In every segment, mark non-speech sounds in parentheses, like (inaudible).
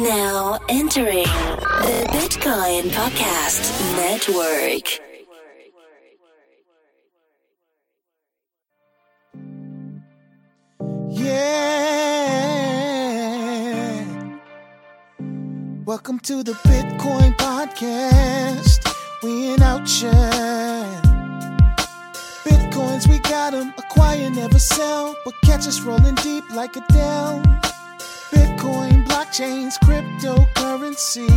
Now entering the Bitcoin Podcast Network. Yeah. Welcome to the Bitcoin Podcast. We in out Bitcoins, we got got 'em. Acquire, never sell. But catch us rolling deep like a Dell. Bitcoin, blockchains, cryptocurrencies.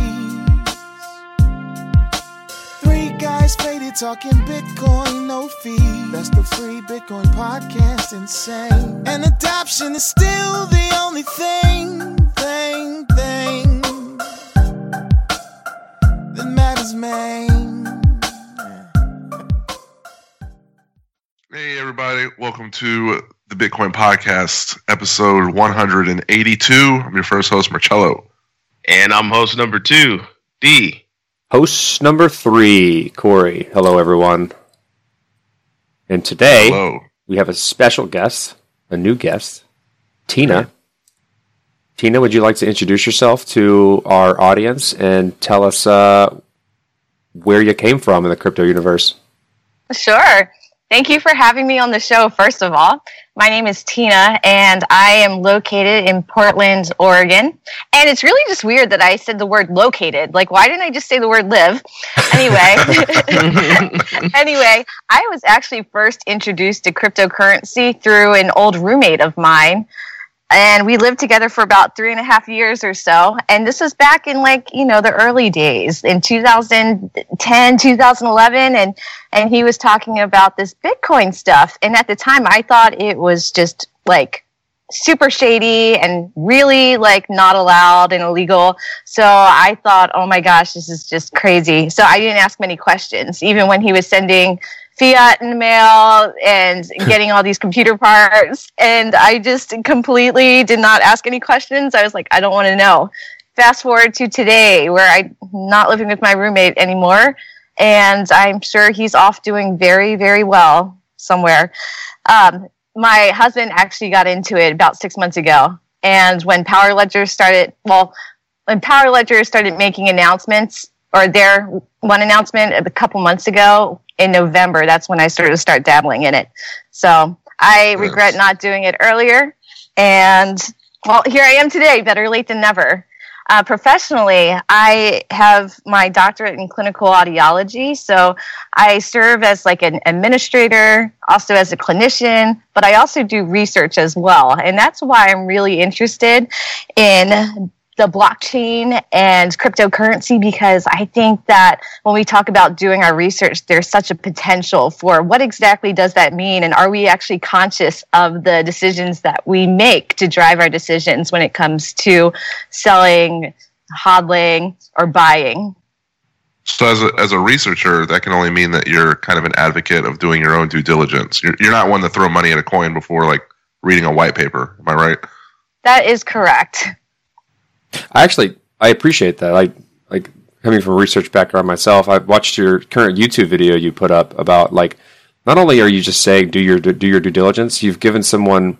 Three guys faded talking Bitcoin, no fee. That's the free Bitcoin podcast, insane. And adoption is still the only thing, thing, thing that matters, man. Hey, everybody. Welcome to the Bitcoin Podcast, episode 182. I'm your first host, Marcello. And I'm host number two, D. Host number three, Corey. Hello, everyone. And today Hello. we have a special guest, a new guest, Tina. Tina, would you like to introduce yourself to our audience and tell us uh, where you came from in the crypto universe? Sure. Thank you for having me on the show, first of all. My name is Tina, and I am located in Portland, Oregon. And it's really just weird that I said the word located. Like, why didn't I just say the word live? Anyway, (laughs) (laughs) anyway, I was actually first introduced to cryptocurrency through an old roommate of mine. And we lived together for about three and a half years or so. And this was back in like, you know, the early days in 2010, 2011. And, and he was talking about this Bitcoin stuff. And at the time, I thought it was just like super shady and really like not allowed and illegal. So I thought, oh my gosh, this is just crazy. So I didn't ask many questions, even when he was sending fiat in the mail and (laughs) getting all these computer parts. And I just completely did not ask any questions. I was like, I don't want to know. Fast forward to today, where I'm not living with my roommate anymore. And I'm sure he's off doing very, very well somewhere. Um, my husband actually got into it about six months ago. And when Power Ledger started, well, when Power Ledger started making announcements, or their one announcement a couple months ago in November, that's when I started to start dabbling in it. So I regret not doing it earlier. And well, here I am today, better late than never. Uh, professionally, I have my doctorate in clinical audiology. So I serve as like an administrator, also as a clinician, but I also do research as well. And that's why I'm really interested in the blockchain and cryptocurrency because I think that when we talk about doing our research, there's such a potential for what exactly does that mean? And are we actually conscious of the decisions that we make to drive our decisions when it comes to selling, hodling, or buying? So, as a, as a researcher, that can only mean that you're kind of an advocate of doing your own due diligence. You're, you're not one to throw money at a coin before, like, reading a white paper. Am I right? That is correct. I actually I appreciate that. I like coming from a research background myself. I watched your current YouTube video you put up about like not only are you just saying do your do your due diligence, you've given someone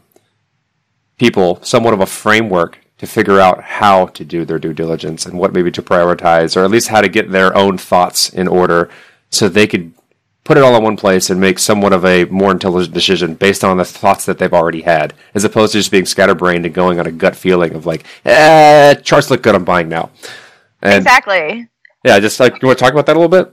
people somewhat of a framework to figure out how to do their due diligence and what maybe to prioritize or at least how to get their own thoughts in order so they could put it all in one place and make somewhat of a more intelligent decision based on the thoughts that they've already had, as opposed to just being scatterbrained and going on a gut feeling of like, eh, charts look good, I'm buying now. And exactly. yeah, just like you want to talk about that a little bit?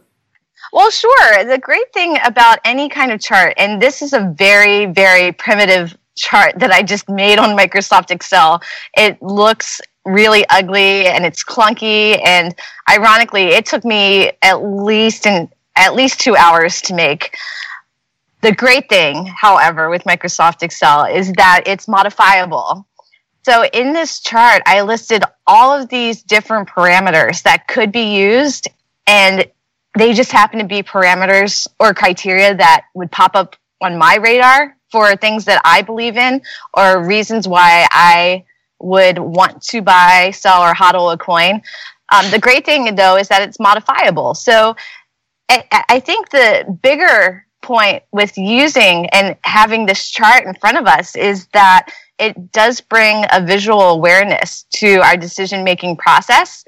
Well, sure. The great thing about any kind of chart, and this is a very, very primitive chart that I just made on Microsoft Excel. It looks really ugly and it's clunky, and ironically, it took me at least in at least two hours to make. The great thing, however, with Microsoft Excel is that it's modifiable. So in this chart, I listed all of these different parameters that could be used, and they just happen to be parameters or criteria that would pop up on my radar for things that I believe in or reasons why I would want to buy, sell, or hodl a coin. Um, the great thing, though, is that it's modifiable. So I, think the bigger point with using and having this chart in front of us is that it does bring a visual awareness to our decision making process.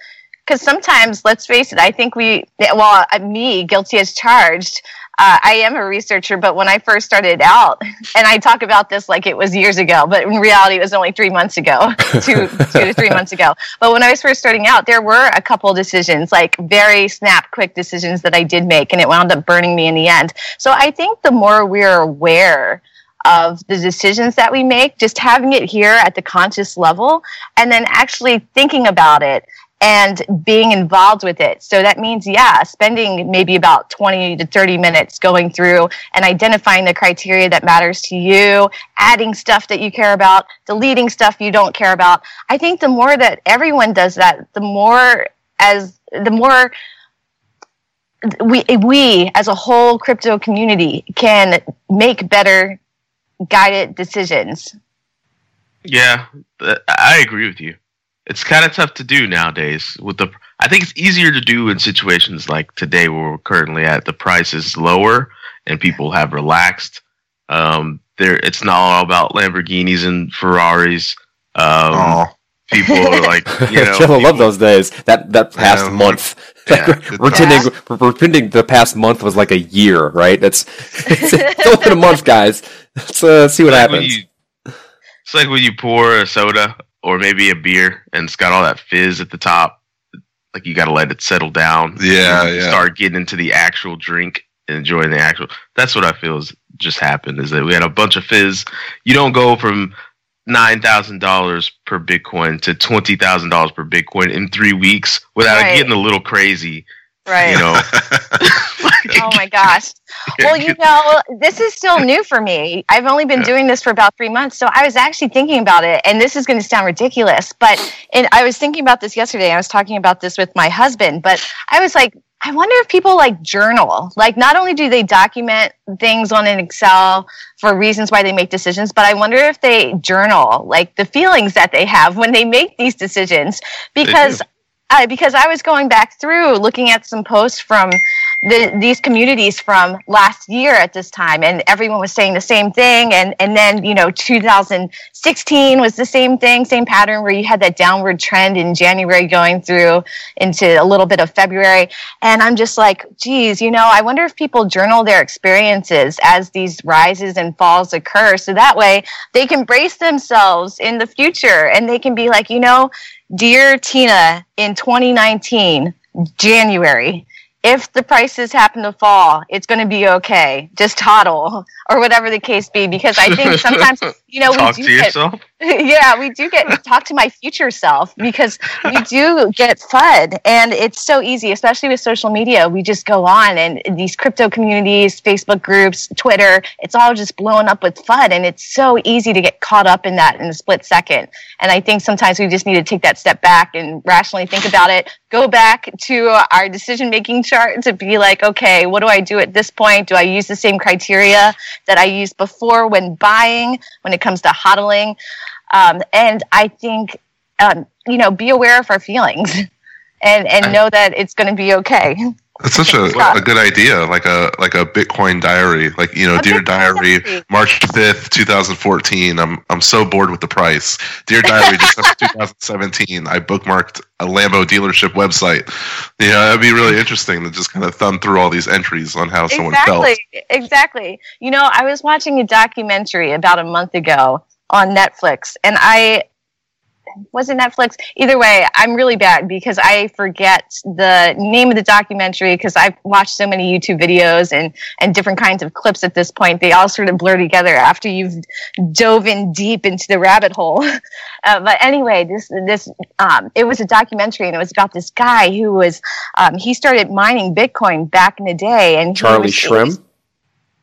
Because sometimes, let's face it, I think we, well, uh, me, guilty as charged, uh, I am a researcher, but when I first started out, (laughs) and I talk about this like it was years ago, but in reality, it was only three months ago, (laughs) two, two to three months ago. But when I was first starting out, there were a couple decisions, like very snap, quick decisions that I did make, and it wound up burning me in the end. So I think the more we're aware of the decisions that we make, just having it here at the conscious level, and then actually thinking about it and being involved with it. So that means, yeah, spending maybe about 20 to 30 minutes going through and identifying the criteria that matters to you, adding stuff that you care about, deleting stuff you don't care about. I think the more that everyone does that, the more as the more we we as a whole crypto community can make better guided decisions. Yeah, I agree with you it's kind of tough to do nowadays with the i think it's easier to do in situations like today where we're currently at the price is lower and people have relaxed. Um there it's not all about lamborghinis and ferraris. Um people are like (laughs) you know people love those days. That that past yeah, month. Yeah, we're pretending yeah. we're pretending the past month was like a year right? That's (laughs) it's, it's been a month guys. Let's uh, see what it's happens. you, it's like when you pour a soda or maybe a beer and it's got all that fizz at the top. Like you got to let it settle down. Yeah, yeah. Start getting into the actual drink and enjoying the actual. That's what I feel has just happened. Is that we had a bunch of fizz. You don't go from nine thousand dollars per Bitcoin to twenty thousand dollars per Bitcoin in three weeks without right. getting a little crazy. Right. You know. (laughs) oh my gosh. (laughs) Well, you know, this is still new for me. I've only been doing this for about three months. So I was actually thinking about it, and this is going to sound ridiculous, but and I was thinking about this yesterday. I was talking about this with my husband, but I was like, I wonder if people like journal. Like, not only do they document things on an Excel for reasons why they make decisions, but I wonder if they journal, like the feelings that they have when they make these decisions. Because because I was going back through looking at some posts from the, these communities from last year at this time, and everyone was saying the same thing. And and then you know, 2016 was the same thing, same pattern where you had that downward trend in January going through into a little bit of February. And I'm just like, geez, you know, I wonder if people journal their experiences as these rises and falls occur, so that way they can brace themselves in the future, and they can be like, you know Dear Tina, in 2019, January, if the prices happen to fall, it's going to be okay. Just toddle (laughs) or whatever the case be. Because I think sometimes, (laughs) you know, we do to get, yourself. (laughs) yeah, we do get talk to my future self because we do get FUD, and it's so easy, especially with social media. We just go on and these crypto communities, Facebook groups, Twitter, it's all just blowing up with FUD, and it's so easy to get caught up in that in a split second. And I think sometimes we just need to take that step back and rationally think about it. Go back to our decision making chart to be like, okay, what do I do at this point? Do I use the same criteria that I used before when buying, when it comes to hodling? Um, and I think, um, you know, be aware of our feelings (laughs) and, and know that it's going to be okay. It's such a, a good idea, like a like a Bitcoin diary, like you know, a dear diary, diary, March fifth, two thousand fourteen. I'm I'm so bored with the price. Dear diary, December (laughs) two thousand seventeen. I bookmarked a Lambo dealership website. You know, that'd be really interesting to just kind of thumb through all these entries on how someone exactly, felt. Exactly. You know, I was watching a documentary about a month ago on Netflix, and I was it Netflix? Either way, I'm really bad because I forget the name of the documentary because I've watched so many YouTube videos and and different kinds of clips at this point. They all sort of blur together after you've dove in deep into the rabbit hole. (laughs) Uh, but anyway, this this um, it was a documentary and it was about this guy who was um, he started mining Bitcoin back in the day and Charlie Shrem.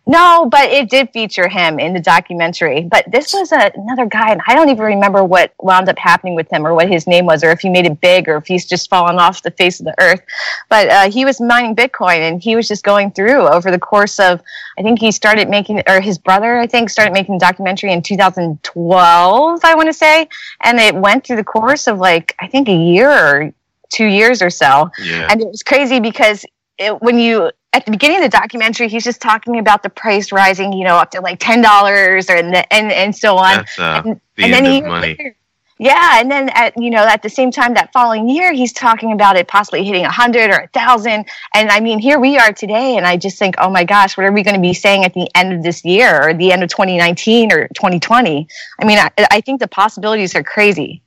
No, but it did feature him in the documentary. But this was a, another guy, and I don't even remember what wound up happening with him or what his name was, or if he made it big, or if he's just fallen off the face of the earth. But uh, he was mining Bitcoin, and he was just going through over the course of, I think he started making, or his brother, I think, started making documentary in 2012, I want to say. And it went through the course of like, I think a year or two years or so. Yeah. And it was crazy because it, when you at the beginning of the documentary, he's just talking about the price rising, you know, up to like ten dollars, or and, and and so on. That's uh, and, the and end then of he, money. yeah, and then at you know at the same time that following year, he's talking about it possibly hitting a hundred or a thousand. And I mean, here we are today, and I just think, oh my gosh, what are we going to be saying at the end of this year or the end of 2019 or 2020? I mean, I, I think the possibilities are crazy.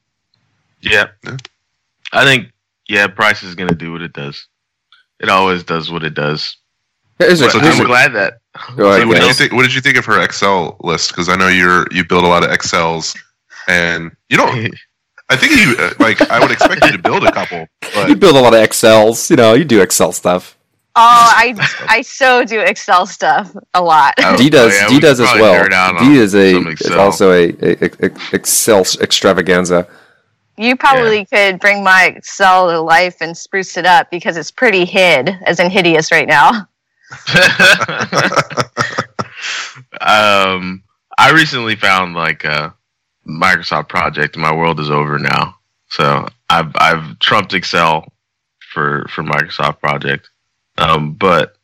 Yeah. I think yeah, price is gonna do what it does. It always does what it does. Here's a- But here's I'm a- glad that ahead, So what did you think? What did you think of her Excel list? Because I know you're you build a lot of Excels, and you don't. (laughs) I think you uh, like. I would expect you to build a couple, You build a lot of Excels. You know, you do Excel stuff. Oh, I I so do Excel stuff a lot. Oh, D does. oh, yeah, D we does as well. nerd D is a is also a, a, a- a Excel extravaganza. You probably could bring my Excel to life and spruce it up because it's pretty hid, as in hideous right now. (laughs) um, I recently found like a Microsoft project. and My world is over now, so I've I've trumped Excel for for Microsoft project. Um, but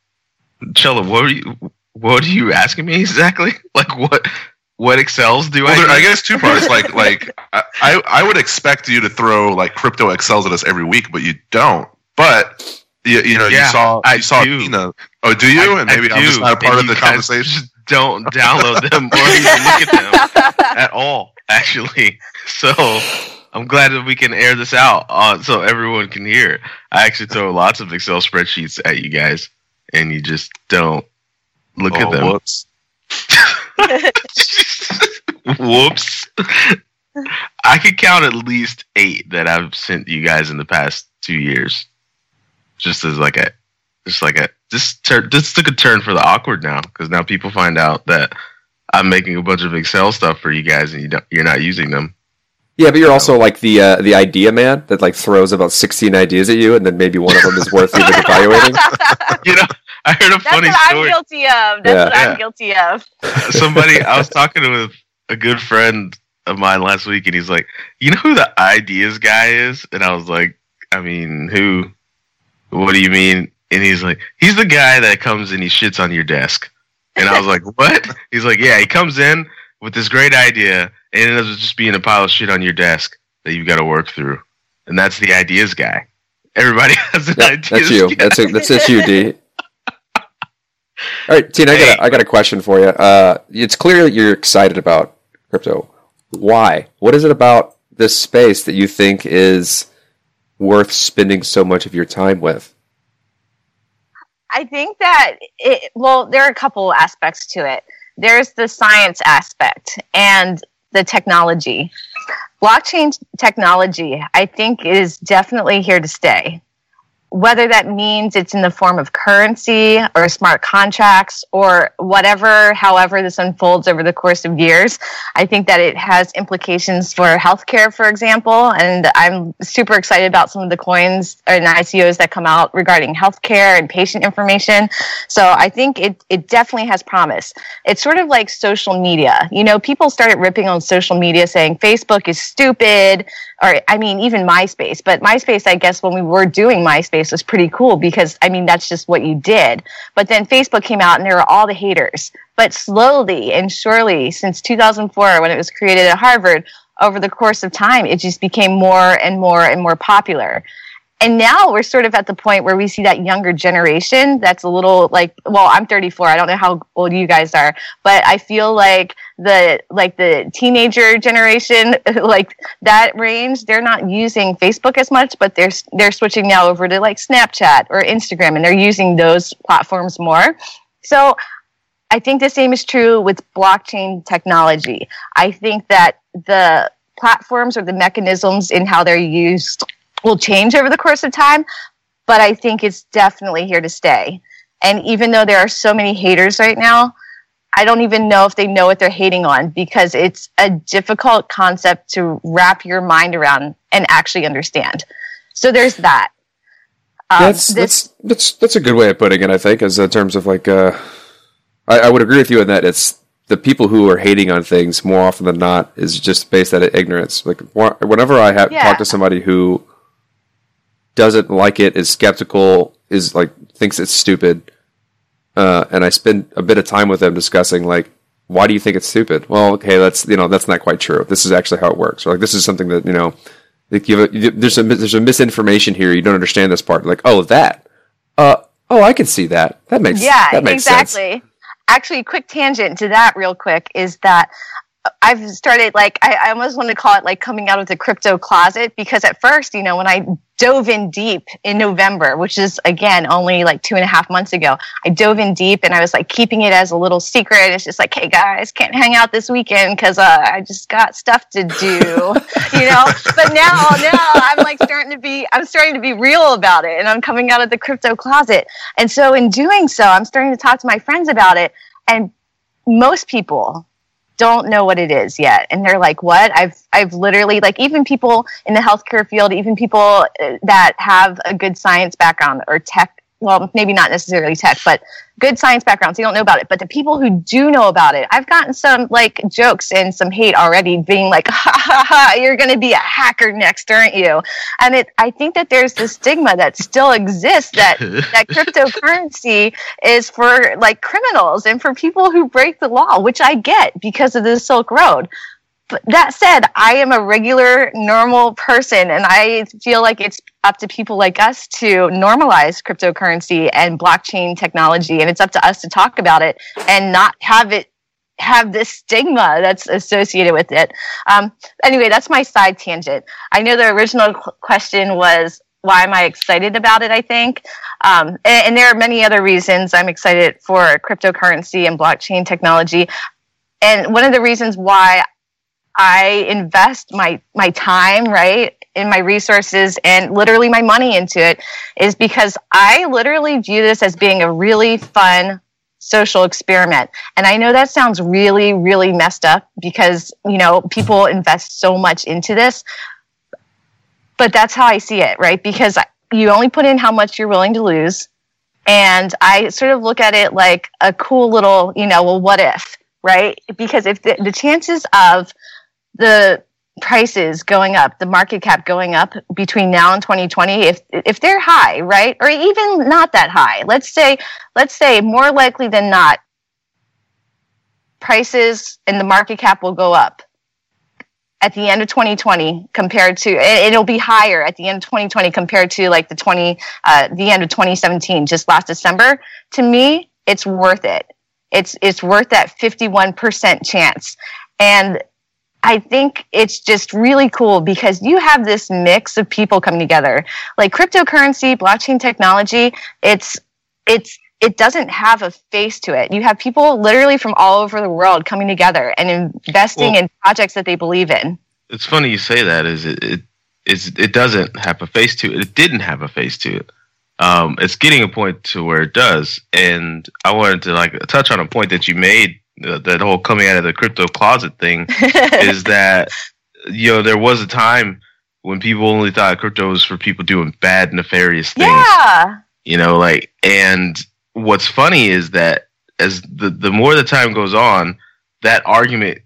Chella, what are you what are you asking me exactly? (laughs) Like what what Excels do well, I? there, I guess two parts. Like, (laughs) like I, I I would expect you to throw like crypto Excels at us every week, but you don't. But you, you know, Yeah, you saw I you saw do. Tina. Oh, do you? I- and maybe I'm just not a part and of the conversation. just (laughs) Don't download them or even look at them (laughs) at all, actually. So I'm glad that we can air this out uh, so everyone can hear. I actually throw lots of Excel spreadsheets at you guys, and you just don't look at Oh, them. Whoops. I could count at least eight that I've sent you guys in the past two years. Just as like a, just like a, this tur- this took a turn for the awkward now because now people find out that I'm making a bunch of Excel stuff for you guys and you don't, you're not using them. Yeah, but you're also like the uh, the idea man that like throws about sixteen ideas at you, and then maybe one of them is worth even evaluating. (laughs) You know, (laughs) I heard a That's funny what I'm guilty of. That's Yeah. what I'm guilty of. (laughs) Somebody, I was talking with a good friend of mine last week, and he's like, "You know who the ideas guy is?" And I was like, "I mean, who? What do you mean?" And he's like, "He's the guy that comes and he shits on your desk." And I was like, (laughs) "What?" He's like, "Yeah, he comes in with this great idea, and it ends up just being a pile of shit on your desk that you've got to work through." And that's the ideas guy. Everybody has an Yeah, ideas that's you. guy. That's it. That's it's you, D. All right, Tina, I got a, I got a question for you. Uh, it's clear that you're excited about crypto. Why? What is it about this space that you think is worth spending so much of your time with? I think that it, well, there are a couple aspects to it. There's the science aspect and the technology. Blockchain technology, I think, is definitely here to stay. Whether that means it's in the form of currency or smart contracts or whatever, however this unfolds over the course of years, I think that it has implications for healthcare, for example. And I'm super excited about some of the coins and ICOs that come out regarding healthcare and patient information. So I think it, it definitely has promise. It's sort of like social media. You know, people started ripping on social media saying Facebook is stupid, or I mean, even MySpace. But MySpace, I guess, when we were doing MySpace was pretty cool because, I mean, that's just what you did. But then Facebook came out and there were all the haters. But slowly and surely, since 2004, when it was created at Harvard, over the course of time, it just became more and more and more popular. And now we're sort of at the point where we see that younger generation that's a little like, well, I'm 34. I don't know how old you guys are, but I feel like the like the teenager generation, (laughs) like that range, they're not using Facebook as much, but they're they're switching now over to like Snapchat or Instagram, and they're using those platforms more. So I think the same is true with blockchain technology. I think that the platforms or the mechanisms in how they're used will change over the course of time, but I think it's definitely here to stay. And even though there are so many haters right now, I don't even know if they know what they're hating on because it's a difficult concept to wrap your mind around and actually understand. So there's that. Um, that's, this- that's that's that's a good way of putting it. I think, as in terms of like, uh, I, I would agree with you in that it's the people who are hating on things more often than not is just based out of ignorance. Like whenever I have Yeah. talk to somebody who doesn't like it, is skeptical, is like thinks it's stupid, uh, and I spend a bit of time with them discussing like why do you think it's stupid? Well, okay, that's you know that's not quite true. This is actually how it works. Or like this is something that you know like you have a, there's a there's a misinformation here. You don't understand this part. Like oh that, uh oh I can see that. That makes yeah that makes exactly. sense. Actually, quick tangent to that, real quick, is that I've started like I, I almost want to call it like coming out of the crypto closet because at first, you know, when I dove in deep in November, which is again only like two and a half months ago, I dove in deep and I was like keeping it as a little secret. It's just like, hey guys, can't hang out this weekend because uh, I just got stuff to do, (laughs) you know. But now, now I'm like starting to be, I'm starting to be real about it, and I'm coming out of the crypto closet. And so in doing so, I'm starting to talk to my friends about it, and most people don't know what it is yet. And they're like what? I've i've literally like even people in the healthcare field even people uh, that have a good science background or tech well maybe not necessarily tech but good science backgrounds You don't know about it. But the people who do know about it i've gotten some like jokes and some hate already being like (laughs) ha ha ha you're going to be a hacker next aren't you? And it i think that there's this stigma that still exists that (laughs) that cryptocurrency is for like criminals and for people who break the law which i get because of the silk road that said, I am a regular, normal person, and I feel like it's up to people like us to normalize cryptocurrency and blockchain technology, and it's up to us to talk about it and not have it have this stigma that's associated with it. Um, anyway, that's my side tangent. I know the original question was why am I excited about it? I think, um, and, and there are many other reasons I'm excited for cryptocurrency and blockchain technology. And one of the reasons why I invest my my time, right, in my resources and literally my money into it is because I literally view this as being a really fun social experiment. And I know that sounds really really messed up because, you know, people invest so much into this. But that's how I see it, right? Because you only put in how much you're willing to lose. And I sort of look at it like a cool little, you know, well, what if, right? Because if the, the chances of the prices going up, the market cap going up between now and 2020, if if they're high, right, or even not that high, let's say let's say more likely than not, prices and the market cap will go up at the end of 2020 compared to it'll be higher at the end of 2020 compared to like the 20 uh, the end of 2017 just last december. To me it's worth it. It's it's worth that 51% chance. And I think it's just really cool because you have this mix of people coming together. Like cryptocurrency, blockchain technology, it's it's it doesn't have a face to it. You have people literally from all over the world coming together and investing Well- in projects that they believe in. It's funny you say that. Is it? It, is, it doesn't have a face to it. It didn't have a face to it. Um, it's getting a point to where it does, and I wanted to like touch on a point that you made. Uh, that whole coming out of the crypto closet thing (laughs) is that you know there was a time when people only thought crypto was for people doing bad, nefarious things. yeah. you know like and what's funny is that as the the more the time goes on that argument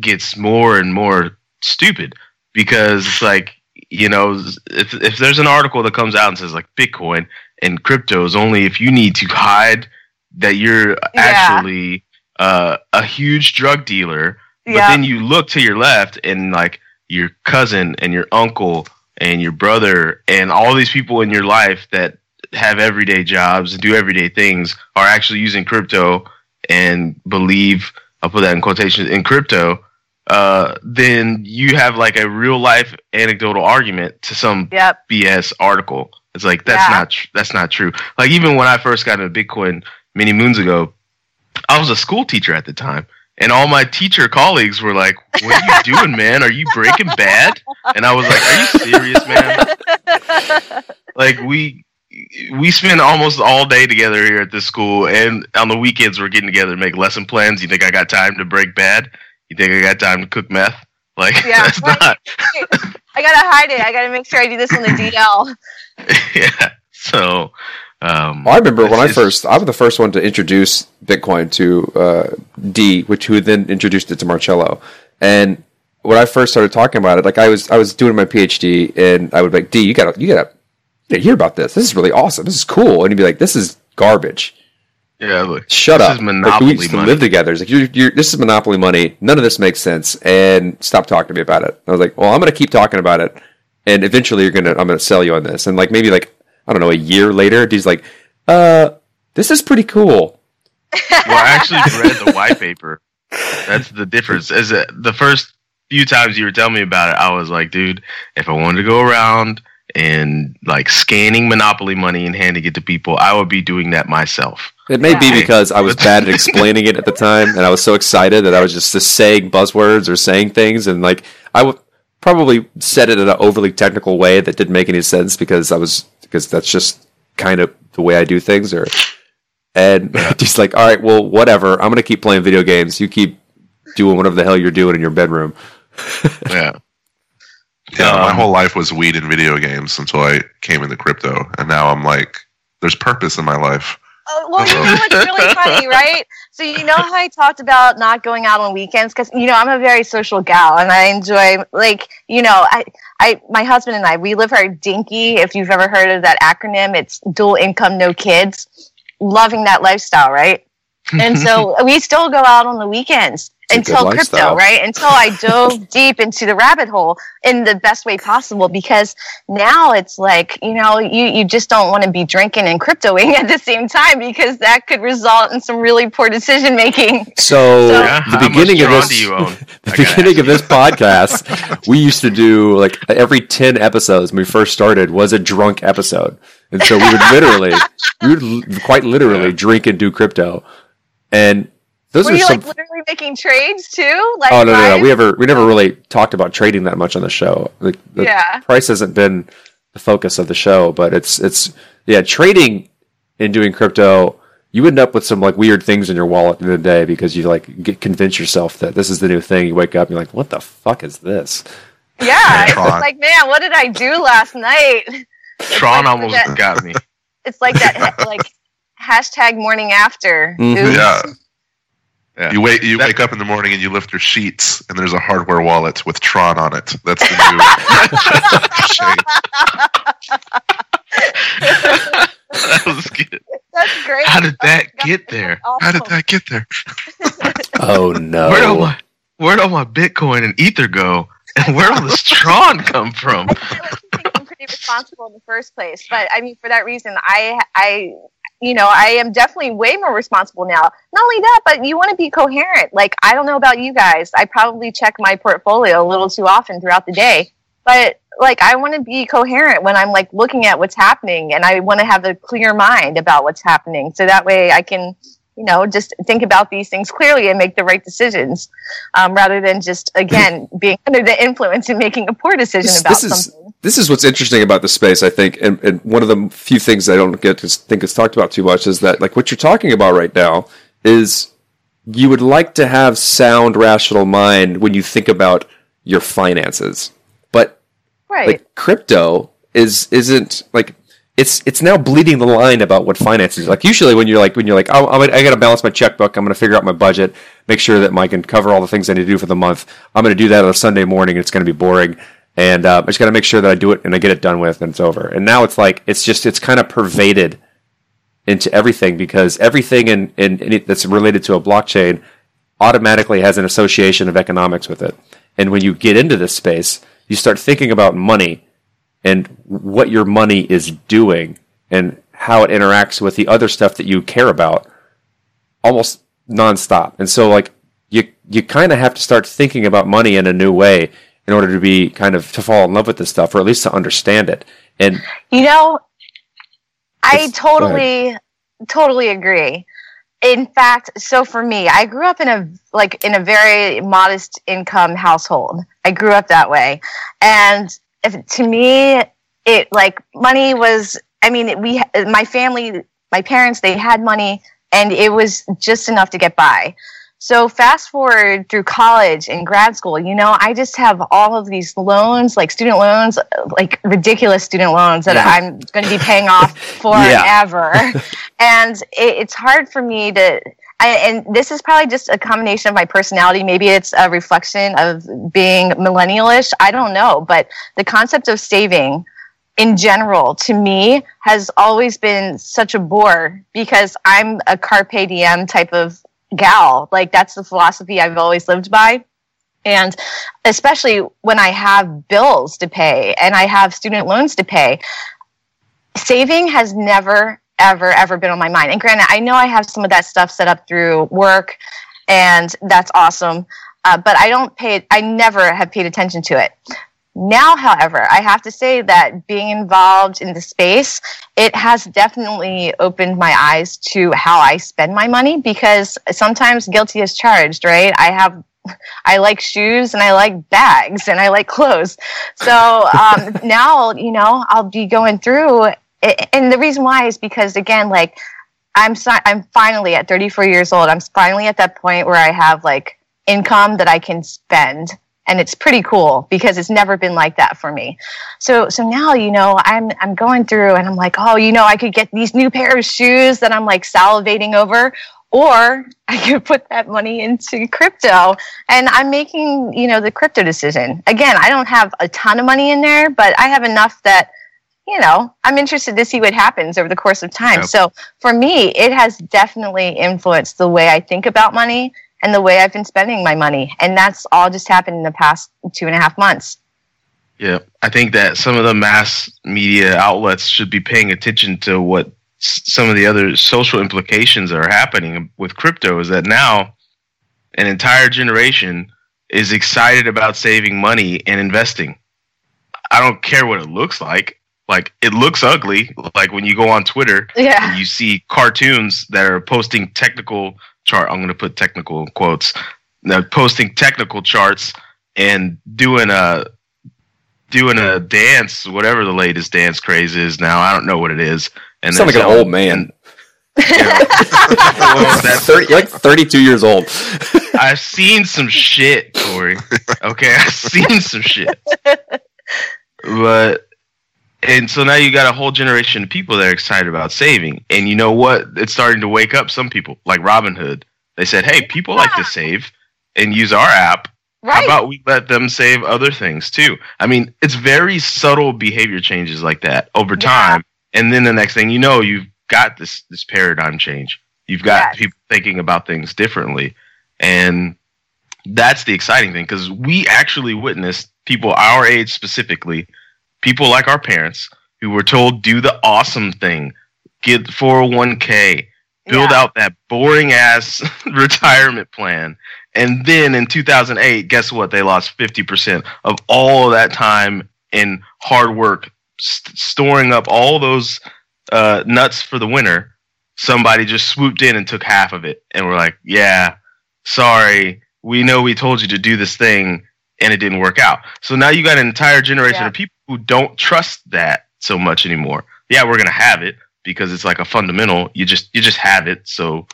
gets more and more stupid because it's like you know if if there's an article that comes out and says like bitcoin and crypto is only if you need to hide that you're actually uh, a huge drug dealer but Yeah. then you look to your left and like your cousin and your uncle and your brother and all these people in your life that have everyday jobs and do everyday things are actually using crypto and believe I'll put that in quotations in crypto, uh, then you have like a real life anecdotal argument to some Yep. BS article. It's like that's Yeah. not tr- that's not true. Like even when I first got into Bitcoin many moons ago, I was a school teacher at the time, and all my teacher colleagues were like, "What are you (laughs) doing, man? Are you breaking bad?" And I was like, "Are you serious, man?" like we we spend almost all day together here at this school, and on the weekends we're getting together to make lesson plans. You think I got time to break bad? You think I got time to cook meth? Like Yeah, (laughs) that's right. not. (laughs) I gotta hide it. I gotta make sure I do this on the DL. yeah. So. Um, I remember when I first, I was the first one to introduce Bitcoin to uh, D, which who then introduced it to Marcello. And when I first started talking about it, like I was, I was doing my PhD, and I would be like, D, you gotta, you gotta, hear about this. This is really awesome. This is cool." And he'd be like, "This is garbage. Yeah, look, Shut this up. is Like, monopoly we used to money. live together. It's like you're, you're, this is monopoly money. None of this makes sense. And stop talking to me about it. I was like, well, I'm going to keep talking about it, and eventually you're gonna I'm going to sell you on this. And like maybe like I don't know a year later, he's like, uh, this is pretty cool. well, I actually read the white paper. That's the difference. As a, the first few times you were telling me about it, I was like, dude, if I wanted to go around and like scanning monopoly money and handing it to people, I would be doing that myself. It may be because I was (laughs) bad at explaining it at the time, and I was so excited that I was just, just saying buzzwords or saying things, and like I would probably said it in an overly technical way that didn't make any sense because I was because that's just kind of the way I do things. Or and just (laughs) like, all right, well, whatever. I'm gonna keep playing video games. You keep doing whatever the hell you're doing in your bedroom. (laughs) Yeah. Yeah, my Um, whole life was weed and video games until I came into crypto, and now I'm like, there's purpose in my life. Oh, well, you know what's really (laughs) funny, right? So you know how I talked about not going out on weekends because you know I'm a very social gal and I enjoy like you know I I my husband and I we live our dinky. If you've ever heard of that acronym, it's dual income, no kids. Loving that lifestyle, right? And so (laughs) we still go out on the weekends It's a good until crypto, right? Until I dove (laughs) deep into the rabbit hole in the best way possible because now it's like, you know, you, you just don't want to be drinking and cryptoing (laughs) at the same time because that could result in some really poor decision making. So, So- Yeah, the beginning of this, do you own? (laughs) the beginning of this podcast, we used to do like every ten episodes when we first started was a drunk episode, and so we would literally, we would quite literally drink and do crypto, and those Were are you some. like literally making trades too? Like oh no, no, no! live? We ever we never really talked about trading that much on the show. Like the Yeah. price hasn't been the focus of the show, but it's it's yeah, trading and doing crypto. You end up with some like weird things in your wallet at the end the day because you like get convince yourself that this is the new thing. You wake up and you're like, what the fuck is this? Yeah, it's like, man, what did I do last night? (laughs) Tron like almost that- got me. (laughs) It's like that, like hashtag morning after. Mhm. Yeah. Yeah. You wake you That- wake up in the morning and you lift your sheets and there's a hardware wallet with Tron on it. That's the new (laughs) shade. (laughs) that was good. That's great. How did Oh that my God, get there? that's How did that get there? (laughs) Oh no! Where'd all my where'd all my Bitcoin and Ether go? And where'd all this Tron come from? I feel like you think I'm pretty responsible in the first place, but I mean, for that reason, I, I, you know, I am definitely way more responsible now. Not only that, but you want to be coherent. Like, I don't know about you guys. I probably check my portfolio a little too often throughout the day, but like, I want to be coherent when I'm like looking at what's happening, and I want to have a clear mind about what's happening, so that way I can. You know, just think about these things clearly and make the right decisions, um, rather than just again being under the influence and making a poor decision This, about this is something. this is what's interesting about the space, I think, and, and one of the few things I don't get to think is talked about too much is that like what you're talking about right now is you would like to have sound, rational mind when you think about your finances, but Right. like crypto is isn't like it's it's now bleeding the line about what finances like. Usually when you're like when you're like oh, I'm, I got to balance my checkbook. I'm going to figure out my budget make sure that I can cover all the things I need to do for the month. I'm going to do that on a Sunday morning. It's going to be boring. And uh, I just got to make sure that I do it and I get it done with and it's over. And now it's like it's just it's kind of pervaded into everything because everything in, in, in it that's related to a blockchain automatically has an association of economics with it. And when you get into this space, you start thinking about money and what your money is doing and how it interacts with the other stuff that you care about almost nonstop. And so like you you kind of have to start thinking about money in a new way in order to be kind of to fall in love with this stuff or at least to understand it. And You know, I totally, totally agree. In fact, so for me, I grew up in a like in a very modest income household. I grew up that way, and if, to me, it like money was. I mean, we my family, my parents, they had money, and it was just enough to get by. So fast forward through college and grad school, you know, I just have all of these loans, like student loans, like ridiculous student loans that Yeah. I'm going to be paying off (laughs) forever. and it, it's hard for me to, I, and this is probably just a combination of my personality. Maybe it's a reflection of being millennialish. I don't know. But the concept of saving in general to me has always been such a bore because I'm a carpe diem type of gal. Like that's the philosophy I've always lived by. And especially when I have bills to pay and I have student loans to pay, saving has never, ever, ever been on my mind. And granted, I know I have some of that stuff set up through work, and that's awesome. Uh, but I don't pay, I never have paid attention to it. Now, however, I have to say that being involved in the space, it has definitely opened my eyes to how I spend my money because sometimes guilty is charged, right? I have (laughs) I like shoes and I like bags and I like clothes. So um, (laughs) now, you know, I'll be going through, it, and the reason why is because again, like I'm I'm finally at 34 years old. I'm finally at that point where I have like income that I can spend and it's pretty cool because it's never been like that for me. So so now you know I'm I'm going through and I'm like, oh, you know, I could get these new pair of shoes that I'm like salivating over, or I could put that money into crypto. And I'm making you know the crypto decision. Again, I don't have a ton of money in there, but I have enough that you know, I'm interested to see what happens over the course of time. Yep. So for me, it has definitely influenced the way I think about money and the way I've been spending my money. And that's all just happened in the past two and a half months. Yeah, I think that some of the mass media outlets should be paying attention to what some of the other social implications are happening with crypto is that now an entire generation is excited about saving money and investing. I don't care what it looks like. Like it looks ugly. Like when you go on Twitter, yeah. you see cartoons that are posting technical chart. I'm going to put technical quotes. Now, posting technical charts and doing a doing a dance, whatever the latest dance craze is now. I don't know what it is. And sound like an old man. You know, well, that's 30, like 32 years old. (laughs) I've seen some shit, Corey. Okay, I've seen some shit. (laughs) But and so now you got a whole generation of people that are excited about saving. And you know what? It's starting to wake up some people, like Robinhood. They said, "Hey, people yeah. like to save and use our app. Right. How about we let them save other things too?" I mean, it's very subtle behavior changes like that over time, yeah. and then the next thing you know, you've got this this paradigm change. You've got yes. people thinking about things differently, and that's the exciting thing because we actually witnessed people our age specifically people like our parents who were told do the awesome thing, get 401k, build yeah. out that boring ass (laughs) retirement plan. And then in 2008, guess what? They lost 50% of all of that time in hard work, st- storing up all those uh, nuts for the winter. Somebody just swooped in and took half of it. And we're like, yeah, sorry. We know we told you to do this thing and it didn't work out. So now you got an entire generation yeah. of people who don't trust that so much anymore. Yeah, we're gonna have it because it's like a fundamental. You just you just have it, so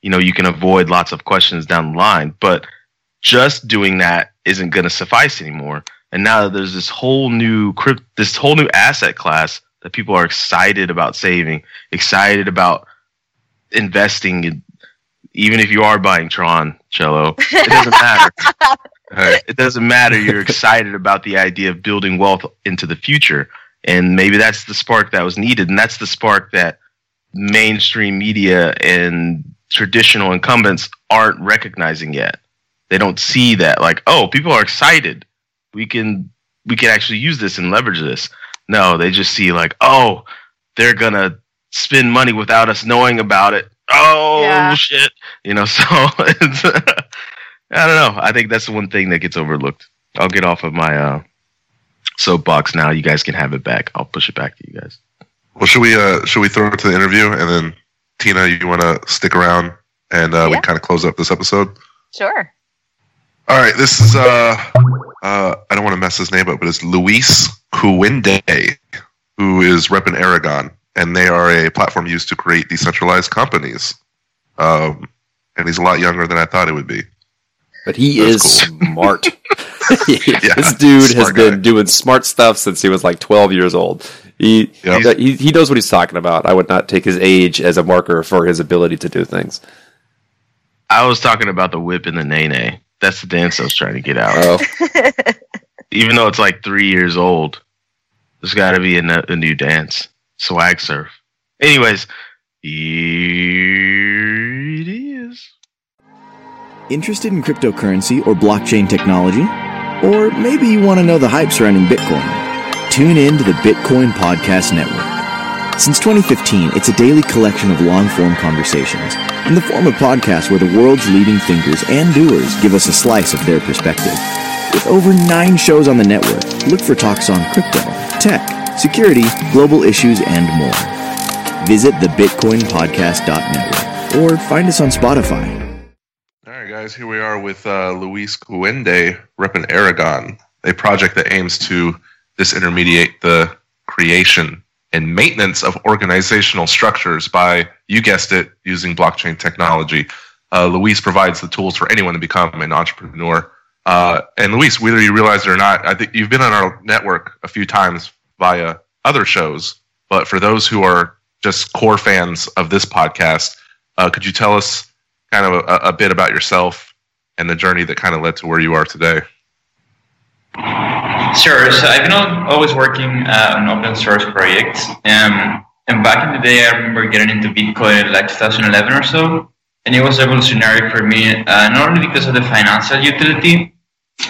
you know you can avoid lots of questions down the line. But just doing that isn't gonna suffice anymore. And now that there's this whole new crypt, this whole new asset class that people are excited about saving, excited about investing in even if you are buying Tron, Cello, it doesn't (laughs) matter. It doesn't matter. You're excited about the idea of building wealth into the future. And maybe that's the spark that was needed. And that's the spark that mainstream media and traditional incumbents aren't recognizing yet. They don't see that like, oh, people are excited. We can we can actually use this and leverage this. No, they just see like, oh, they're gonna spend money without us knowing about it. Oh yeah. shit. You know, (laughs) so I don't know. I think that's the one thing that gets overlooked. I'll get off of my uh, soapbox now. You guys can have it back. I'll push it back to you guys. Well, should we uh, should we throw it to the interview and then Tina, you want to stick around and uh, yeah. we kind of close up this episode? Sure. All right. This is uh, uh I don't want to mess his name up, but it's Luis Cuende, who is repping Aragon, and they are a platform used to create decentralized companies. Um, and he's a lot younger than I thought he would be. But he That's is cool. (laughs) smart. (laughs) yeah, (laughs) this dude has been doing smart stuff since he was like 12 years old. He, yep. he, he knows what he's talking about. I would not take his age as a marker for his ability to do things. I was talking about the whip and the nae nae. That's the dance I was trying to get out. Oh. Even though it's like three years old. There's got to be a, a new dance. Swag surf. Anyways, here it is. Interested in cryptocurrency or blockchain technology? Or maybe you want to know the hype surrounding Bitcoin? Tune in to the Bitcoin Podcast Network. Since 2015, it's a daily collection of long form conversations in the form of podcasts where the world's leading thinkers and doers give us a slice of their perspective. With over nine shows on the network, look for talks on crypto, tech, security, global issues, and more. Visit the bitcoinpodcast.network or find us on Spotify. Right, guys, here we are with uh, Luis Cuende repping Aragon, a project that aims to disintermediate the creation and maintenance of organizational structures by, you guessed it, using blockchain technology. Uh, Luis provides the tools for anyone to become an entrepreneur. Uh, and Luis, whether you realize it or not, I think you've been on our network a few times via other shows. But for those who are just core fans of this podcast, uh, could you tell us kind of a, a, bit about yourself and the journey that kind of led to where you are today? Sure. So I've been always working uh, on open source projects. Um, and back in the day, I remember getting into Bitcoin like 2011 or so. And it was revolutionary for me, uh, not only because of the financial utility,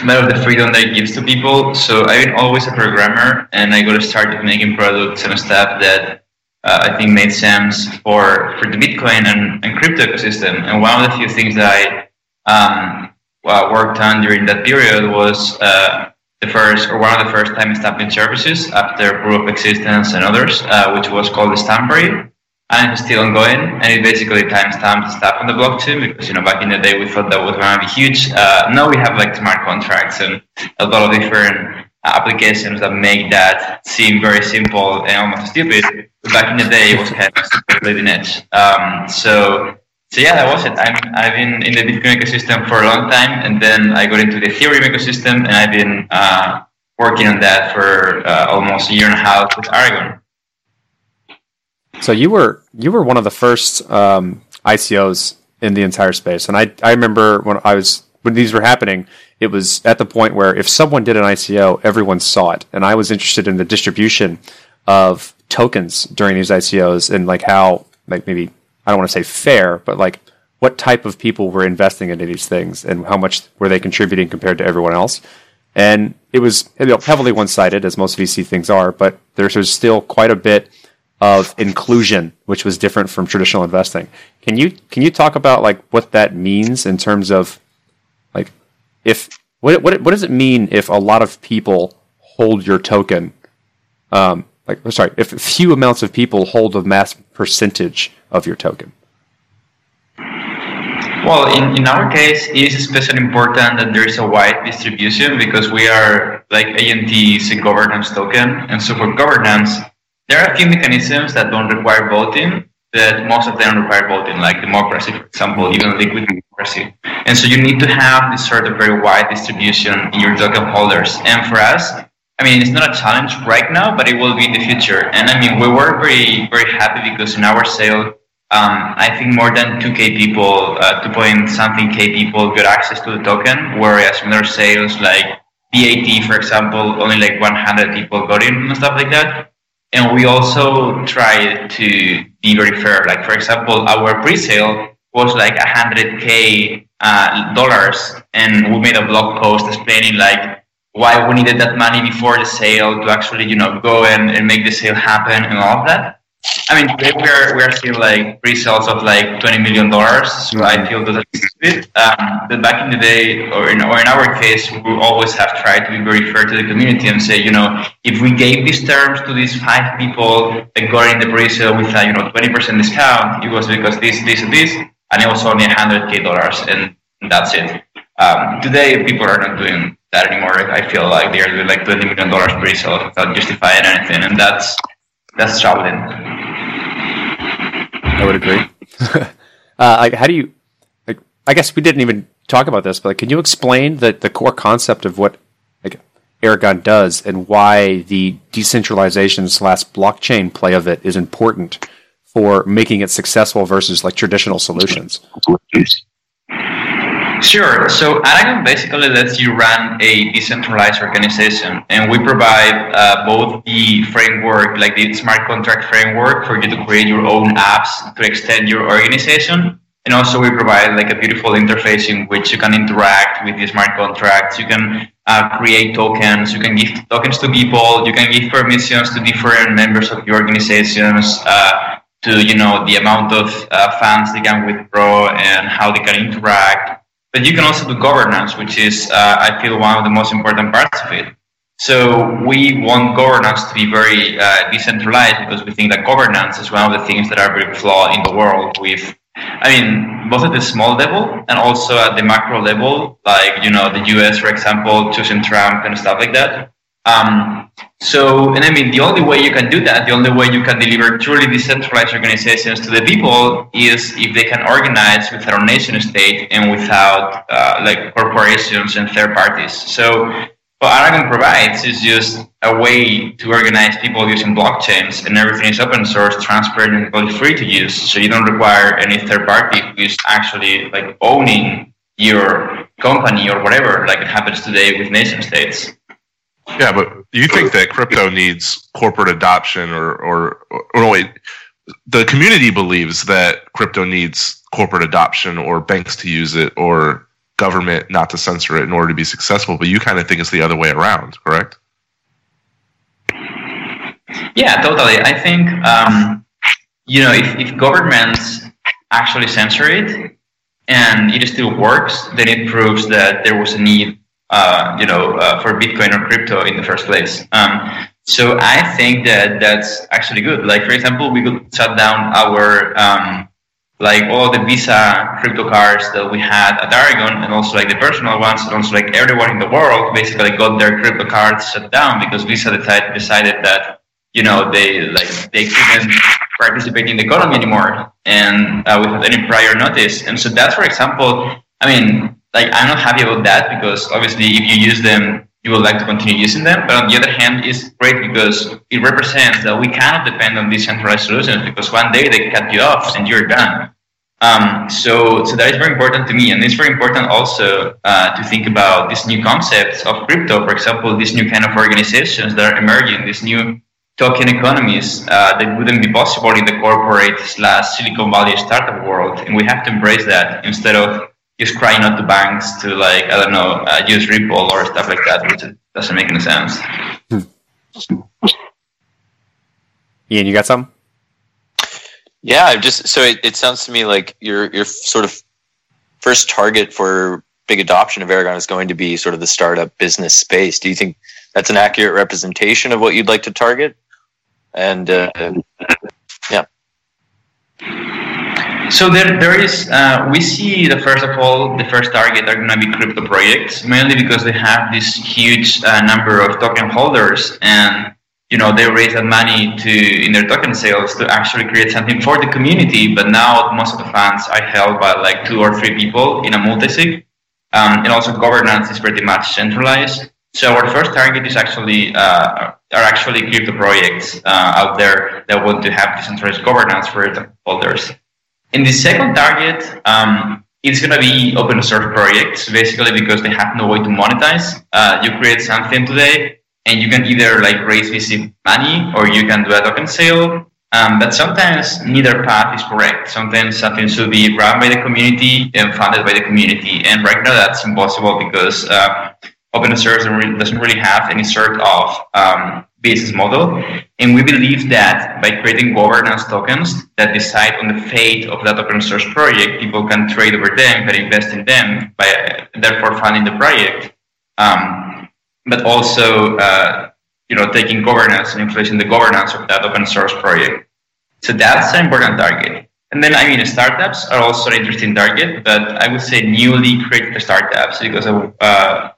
but of the freedom that it gives to people. So I've been always a programmer, and I got started making products and stuff that uh, I think made sense for, for the Bitcoin and, and crypto ecosystem. And one of the few things that I um, well, worked on during that period was uh, the first, or one of the first time stamping services after Proof of Existence and others, uh, which was called the Stampery. And it's still ongoing, and it basically timestamps stuff on the blockchain because you know back in the day we thought that was going to be huge. Uh, now we have like smart contracts and a lot of different applications that make that seem very simple and almost stupid. But back in the day, it was kind of super bleeding edge. Um, so, so yeah, that was it. I'm, I've been in the Bitcoin ecosystem for a long time, and then I got into the Ethereum ecosystem, and I've been uh, working on that for uh, almost a year and a half with Aragon. So you were you were one of the first um, ICOs in the entire space, and I I remember when I was when these were happening, it was at the point where if someone did an ICO, everyone saw it, and I was interested in the distribution of tokens during these ICOs and like how like maybe I don't want to say fair, but like what type of people were investing into these things and how much were they contributing compared to everyone else. And it was heavily one sided, as most VC things are, but there's, was still quite a bit of inclusion, which was different from traditional investing. Can you can you talk about like what that means in terms of if what what what does it mean if a lot of people hold your token? Um, like sorry, if few amounts of people hold a mass percentage of your token. Well, in, in our case, it is especially important that there is a wide distribution because we are like ANT is a governance token, and so for governance, there are a few mechanisms that don't require voting, but most of them require voting, like democracy, for example, even liquid democracy. And so you need to have this sort of very wide distribution in your token holders. And for us, I mean, it's not a challenge right now, but it will be in the future. And I mean, we were very, very happy because in our sale, um, I think more than 2K people, uh, 2 point something K people got access to the token, whereas in other sales like BAT, for example, only like 100 people got in and stuff like that and we also tried to be very fair. Like for example, our pre-sale was like a hundred k uh, dollars, and we made a blog post explaining like why we needed that money before the sale to actually you know go and, and make the sale happen and all of that. I mean, today we are we are still like pre-sales of like twenty million dollars. So I feel that that's a bit. Um, but back in the day, or in or in our case, we always have tried to be very fair to the community and say, you know, if we gave these terms to these five people that got in the pre-sale with a you know twenty percent discount, it was because this, this, and this, and it was only hundred k dollars, and that's it. Um, today, people are not doing that anymore. I feel like they are doing like twenty million dollars pre-sale without justifying anything, and that's that's troubling. I would agree. (laughs) uh, like, how do you? Like, I guess we didn't even talk about this, but like, can you explain the the core concept of what like Aragon does and why the decentralization slash blockchain play of it is important for making it successful versus like traditional solutions? Sure. So Aragon basically lets you run a decentralized organization, and we provide uh, both the framework, like the smart contract framework, for you to create your own apps to extend your organization, and also we provide like a beautiful interface in which you can interact with the smart contracts. You can uh, create tokens. You can give tokens to people. You can give permissions to different members of your organizations. Uh, to you know the amount of uh, funds they can withdraw and how they can interact but you can also do governance, which is, uh, I feel, one of the most important parts of it. So we want governance to be very uh, decentralized because we think that governance is one of the things that are very flawed in the world. With, I mean, both at the small level and also at the macro level, like you know the U.S. for example, choosing Trump and stuff like that. Um, so, and I mean, the only way you can do that, the only way you can deliver truly decentralized organizations to the people is if they can organize without a nation state and without uh, like corporations and third parties. So, what Aragon provides is just a way to organize people using blockchains, and everything is open source, transparent, and free to use. So you don't require any third party who is actually like owning your company or whatever, like it happens today with nation states. Yeah, but you think that crypto needs corporate adoption or, or, or, or wait, the community believes that crypto needs corporate adoption or banks to use it or government not to censor it in order to be successful, but you kind of think it's the other way around, correct? Yeah, totally. I think, um, you know, if, if governments actually censor it and it still works, then it proves that there was a need uh, you know, uh, for Bitcoin or crypto in the first place. Um, so I think that that's actually good. Like for example, we could shut down our um, like all the Visa crypto cards that we had at Aragon, and also like the personal ones, and also like everyone in the world basically got their crypto cards shut down because Visa decided decided that you know they like they couldn't participate in the economy anymore, and uh, without any prior notice. And so that's for example. I mean, like I'm not happy about that because obviously if you use them, you would like to continue using them. But on the other hand, it's great because it represents that we cannot depend on decentralized solutions because one day they cut you off and you're done. Um, so, so that is very important to me, and it's very important also uh, to think about these new concepts of crypto. For example, these new kind of organizations that are emerging, these new token economies uh, that wouldn't be possible in the corporate slash Silicon Valley startup world, and we have to embrace that instead of just crying out to banks to like I don't know uh, use Ripple or stuff like that, which doesn't make any sense. Ian, you got some? Yeah, i just so it, it sounds to me like your your sort of first target for big adoption of Aragon is going to be sort of the startup business space. Do you think that's an accurate representation of what you'd like to target? And uh, yeah. So there, there is. Uh, we see the first of all, the first target are going to be crypto projects, mainly because they have this huge uh, number of token holders, and you know they raise that money to in their token sales to actually create something for the community. But now most of the funds are held by like two or three people in a multi-sig, um, and also governance is pretty much centralized. So our first target is actually uh, are actually crypto projects uh, out there that want to have decentralized governance for the holders. In the second target, um, it's going to be open source projects, basically because they have no way to monetize. Uh, you create something today, and you can either like raise VC money or you can do a token sale. Um, but sometimes neither path is correct. Sometimes something should be run by the community and funded by the community. And right now that's impossible because uh, open source doesn't really have any sort of um, business model. And we believe that by creating governance tokens that decide on the fate of that open source project, people can trade over them, can invest in them, by therefore funding the project. Um, but also, uh, you know, taking governance and influencing the governance of that open source project. So that's an important target. And then, I mean, startups are also an interesting target, but I would say newly created startups because of uh,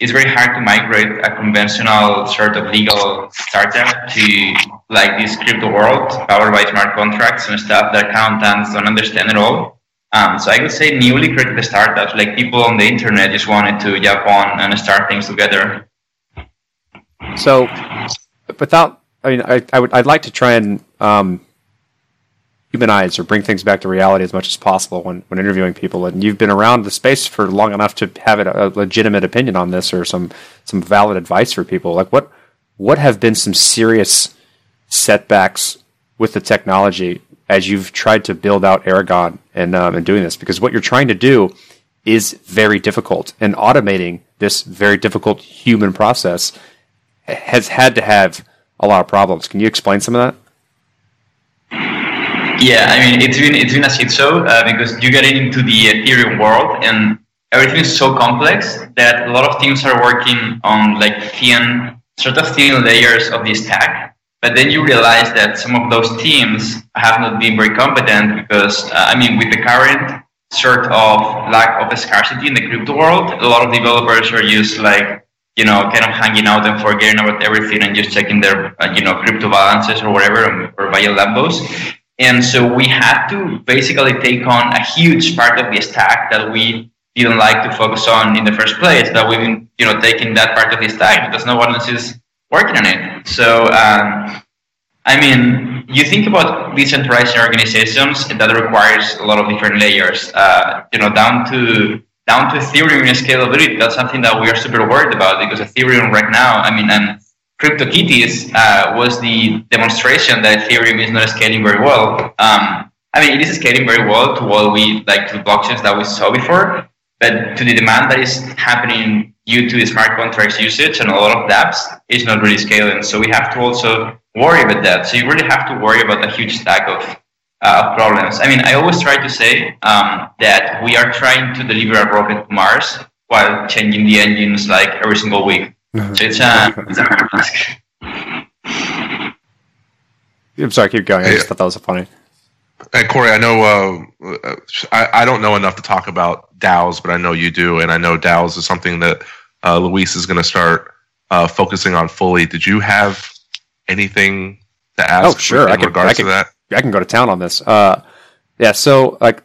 it's very hard to migrate a conventional sort of legal startup to like this crypto world powered by smart contracts and stuff that accountants don't understand at all. Um, so I would say newly created startups, like people on the internet just wanted to jump on and start things together. So, without, I mean, I, I would, I'd like to try and um, humanize or bring things back to reality as much as possible when, when interviewing people. And you've been around the space for long enough to have a, legitimate opinion on this or some some valid advice for people. Like what what have been some serious setbacks with the technology as you've tried to build out Aragon and um, and doing this? Because what you're trying to do is very difficult, and automating this very difficult human process has had to have a lot of problems. Can you explain some of that? Yeah, I mean it's been it's been a shit show uh, because you get into the Ethereum world and everything is so complex that a lot of teams are working on like thin sort of thin layers of the stack. But then you realize that some of those teams have not been very competent because uh, I mean with the current sort of lack of scarcity in the crypto world, a lot of developers are just like you know, kind of hanging out and forgetting about everything and just checking their, uh, you know, crypto balances or whatever, or via Lambos. And so we had to basically take on a huge part of the stack that we didn't like to focus on in the first place. That we've been, you know, taking that part of the stack because no one else is working on it. So, um, I mean, you think about decentralized organizations that requires a lot of different layers. Uh, you know, down to down to Ethereum scalability. That's something that we are super worried about because Ethereum right now, I mean, and CryptoKitties uh, was the demonstration that Ethereum is not scaling very well. Um, I mean, it is scaling very well to what we like the blockchains that we saw before, but to the demand that is happening due to the smart contracts usage and a lot of dApps, it's not really scaling. So we have to also worry about that. So you really have to worry about a huge stack of uh, problems. I mean, I always try to say um, that we are trying to deliver a rocket to Mars while changing the engines like every single week. So it's a, it's a task. I'm sorry, keep going. I just thought that was funny. And Corey, I know uh, I, I don't know enough to talk about DAOs, but I know you do, and I know DAOs is something that uh, Luis is going to start uh, focusing on fully. Did you have anything to ask? Oh, sure. In I can, regards I can, to that? I can go to town on this. Uh, yeah. So like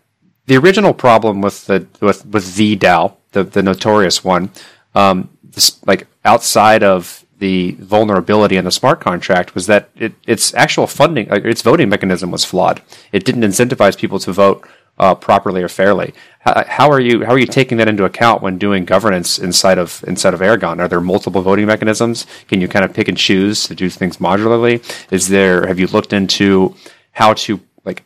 the original problem with the with with the DAO, the the notorious one, um, this, like outside of the vulnerability in the smart contract was that it, its actual funding, its voting mechanism was flawed. It didn't incentivize people to vote uh, properly or fairly. How, how, are you how are you taking that into account when doing governance inside of inside of Aragon? Are there multiple voting mechanisms? Can you kind of pick and choose to do things modularly? Is there have you looked into how to like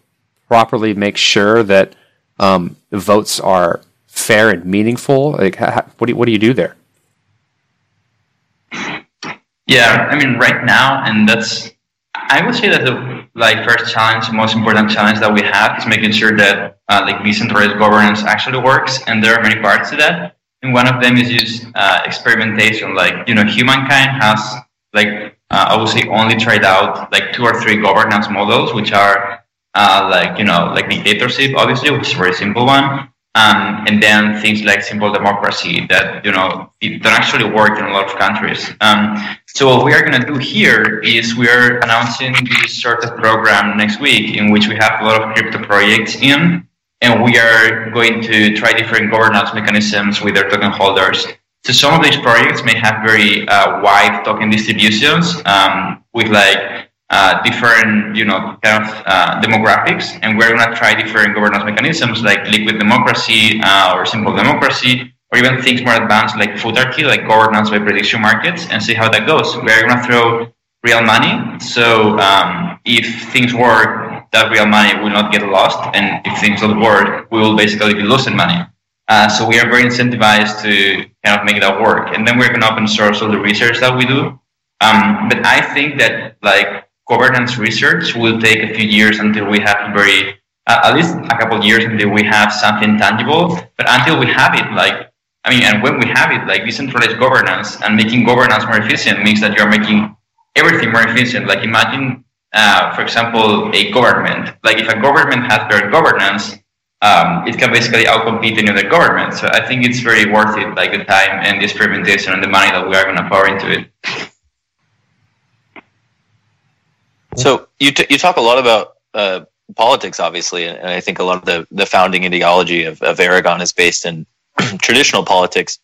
properly make sure that um, votes are fair and meaningful? Like, how, what do what do you do there? Yeah, I mean, right now, and that's I would say that the like first challenge, most important challenge that we have is making sure that uh, like decentralized governance actually works, and there are many parts to that. And one of them is just uh, experimentation. Like you know, humankind has like uh, I would say only tried out like two or three governance models, which are uh, like you know like dictatorship, obviously, which is a very simple one, um, and then things like simple democracy that you know don't actually work in a lot of countries. Um, so what we are going to do here is we are announcing this sort of program next week in which we have a lot of crypto projects in, and we are going to try different governance mechanisms with their token holders. So some of these projects may have very uh, wide token distributions um, with like uh, different, you know, kind of uh, demographics, and we're going to try different governance mechanisms like liquid democracy uh, or simple democracy, or even things more advanced like Futarchy, like governance by prediction markets, and see how that goes. We're going to throw real money, so um, if things work, that real money will not get lost, and if things don't work, we will basically be losing money. Uh, so we are very incentivized to kind of make that work, and then we're going to open source all the research that we do. Um, but I think that like governance research will take a few years until we have very, uh, at least a couple of years until we have something tangible. But until we have it, like, I mean, and when we have it, like decentralized governance and making governance more efficient means that you're making everything more efficient. Like, imagine, uh, for example, a government. Like, if a government has better governance, um, it can basically outcompete any other government. So I think it's very worth it, like the time and the experimentation and the money that we are going to pour into it. (laughs) So you t- you talk a lot about uh, politics, obviously, and I think a lot of the, the founding ideology of, of Aragon is based in (clears throat) traditional politics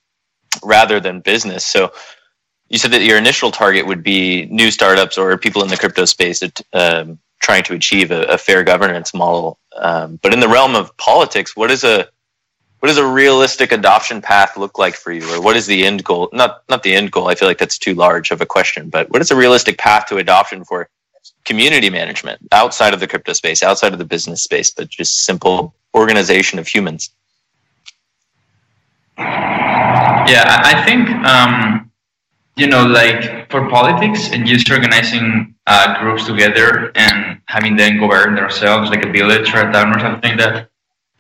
rather than business. So you said that your initial target would be new startups or people in the crypto space that um, trying to achieve a, a fair governance model. Um, but in the realm of politics, what is a what does a realistic adoption path look like for you, or what is the end goal? Not not the end goal. I feel like that's too large of a question. But what is a realistic path to adoption for community management outside of the crypto space, outside of the business space, but just simple organization of humans? Yeah, I think um, you know, like for politics and just organizing uh, groups together and having them govern themselves, like a village or a town or something like that.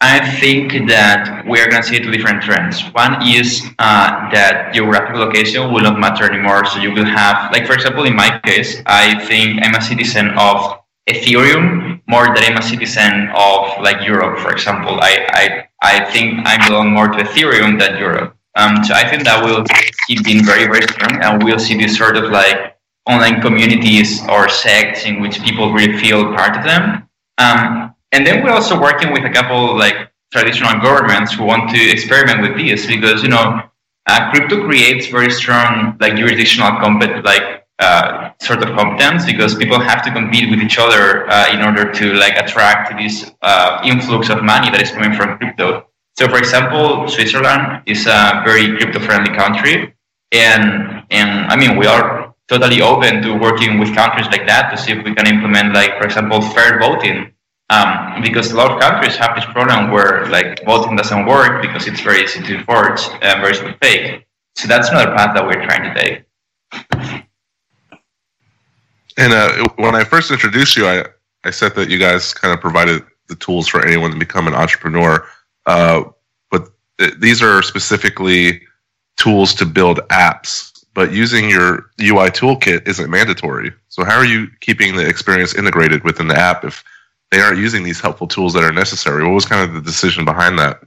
I think that we are going to see two different trends. One is uh, that geographic location will not matter anymore. So you will have, like for example, in my case, I think I'm a citizen of Ethereum more than I'm a citizen of like Europe, for example. I I, I think I belong more to Ethereum than Europe. Um, so I think that will keep being very very strong, and we'll see this sort of like online communities or sects in which people really feel part of them. Um, and then we're also working with a couple like traditional governments who want to experiment with this because you know uh, crypto creates very strong like jurisdictional compet like uh, sort of competence because people have to compete with each other uh, in order to like attract this uh, influx of money that is coming from crypto. So, for example, Switzerland is a very crypto-friendly country, and and I mean we are totally open to working with countries like that to see if we can implement like for example fair voting um, because a lot of countries have this problem where like voting doesn't work because it's very easy to forge and very easy to fake. So that's another path that we're trying to take. And uh, when I first introduced you, I, I said that you guys kind of provided the tools for anyone to become an entrepreneur. Uh, but th- these are specifically tools to build apps. But using your UI toolkit isn't mandatory. So how are you keeping the experience integrated within the app if they aren't using these helpful tools that are necessary. What was kind of the decision behind that?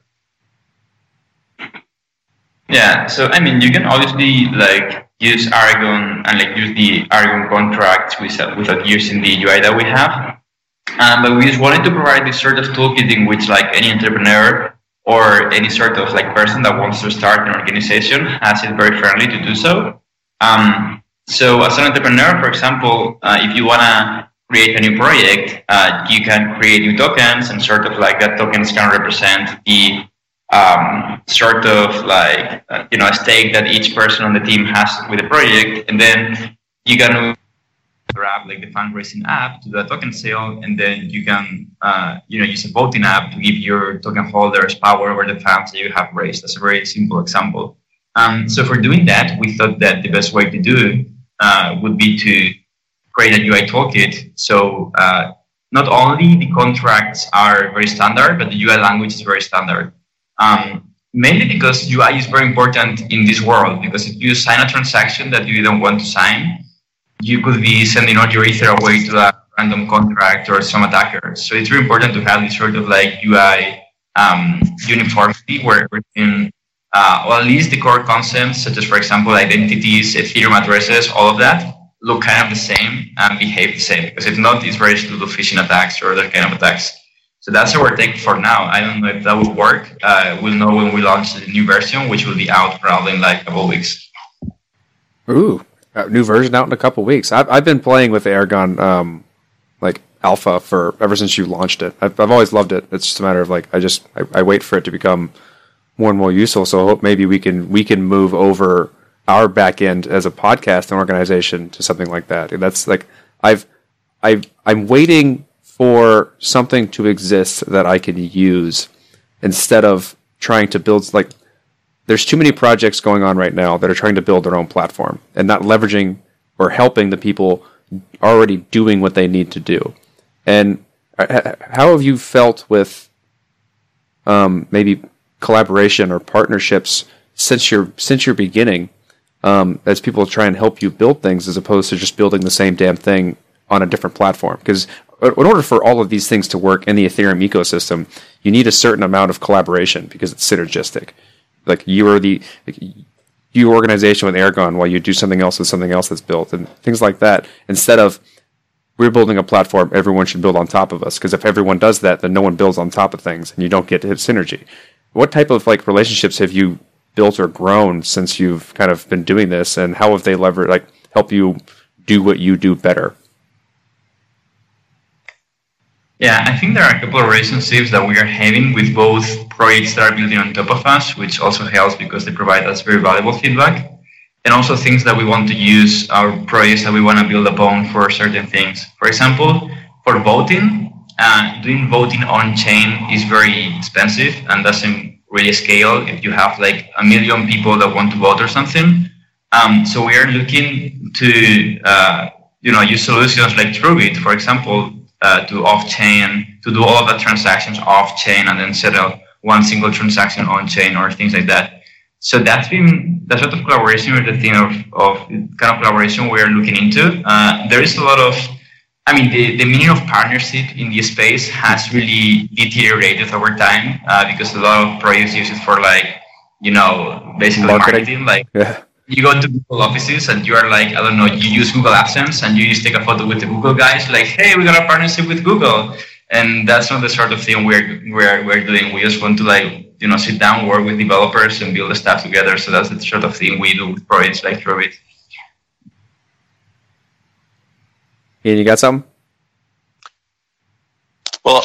Yeah, so I mean, you can obviously like use Aragon and like use the Aragon contract without, without using the UI that we have. Um, but we just wanted to provide this sort of toolkit in which like any entrepreneur or any sort of like person that wants to start an organization has it very friendly to do so. Um, so as an entrepreneur, for example, uh, if you wanna create a new project, uh, you can create new tokens and sort of like that tokens can represent the um, sort of like uh, you know a stake that each person on the team has with the project, and then you can grab like the fundraising app to a token sale, and then you can uh, you know use a voting app to give your token holders power over the funds that you have raised. That's a very simple example. Um, so for doing that, we thought that the best way to do it uh, would be to create a UI toolkit. So uh, not only the contracts are very standard, but the UI language is very standard. Um, mainly because UI is very important in this world. Because if you sign a transaction that you don't want to sign, you could be sending all your ether away to a random contract or some attacker. So it's very important to have this sort of like UI um, uniformity where in uh, or at least the core concepts, such as for example identities, Ethereum addresses, all of that look kind of the same and behave the same. Because if not, it's very easy to phishing attacks or other kind of attacks. So that's our take for now. I don't know if that will work. Uh, we'll know when we launch the new version, which will be out probably in like a couple weeks. Ooh, new version out in a couple weeks. I've, I've been playing with Aragon, um, like alpha for ever since you launched it. I've, I've always loved it. It's just a matter of like I just I, I wait for it to become more and more useful. So I hope maybe we can we can move over our back end as a podcast and organization to something like that. And that's like I've i I'm waiting for something to exist that I can use instead of trying to build like there's too many projects going on right now that are trying to build their own platform and not leveraging or helping the people already doing what they need to do. And uh, how have you felt with um, maybe collaboration or partnerships since your since your beginning um, as people try and help you build things as opposed to just building the same damn thing on a different platform. Because in order for all of these things to work in the Ethereum ecosystem, you need a certain amount of collaboration because it's synergistic. Like you are the like, you organization with Aragon while you do something else with something else that's built and things like that. Instead of we're building a platform, everyone should build on top of us. Because if everyone does that, then no one builds on top of things, and you don't get to hit synergy. What type of like relationships have you built or grown since you've kind of been doing this, and how have they lever like help you do what you do better? Yeah, I think there are a couple of relationships that we are having with both projects that are building on top of us, which also helps because they provide us very valuable feedback, and also things that we want to use our projects that we want to build upon for certain things. For example, for voting, uh, doing voting on chain is very expensive and doesn't really scale if you have like a million people that want to vote or something. Um, so we are looking to uh, you know use solutions like Truebit, for example, uh, to off-chain, to do all of the transactions off-chain and then settle one single transaction on-chain or things like that. So that's been the sort of collaboration or the thing of, of kind of collaboration we're looking into. Uh, there is a lot of, I mean, the, the meaning of partnership in this space has really deteriorated over time uh, because a lot of projects use it for like, you know, basically marketing, marketing like yeah you go to Google offices and you are like, I don't know, you use Google AdSense and you just take a photo with the Google guys, like, hey, we got a partnership with Google. And that's not the sort of thing we're, we're, we're doing. We just want to like, you know, sit down, work with developers and build the stuff together. So that's the sort of thing we do with projects like Truebit. Ian, you got something? Well,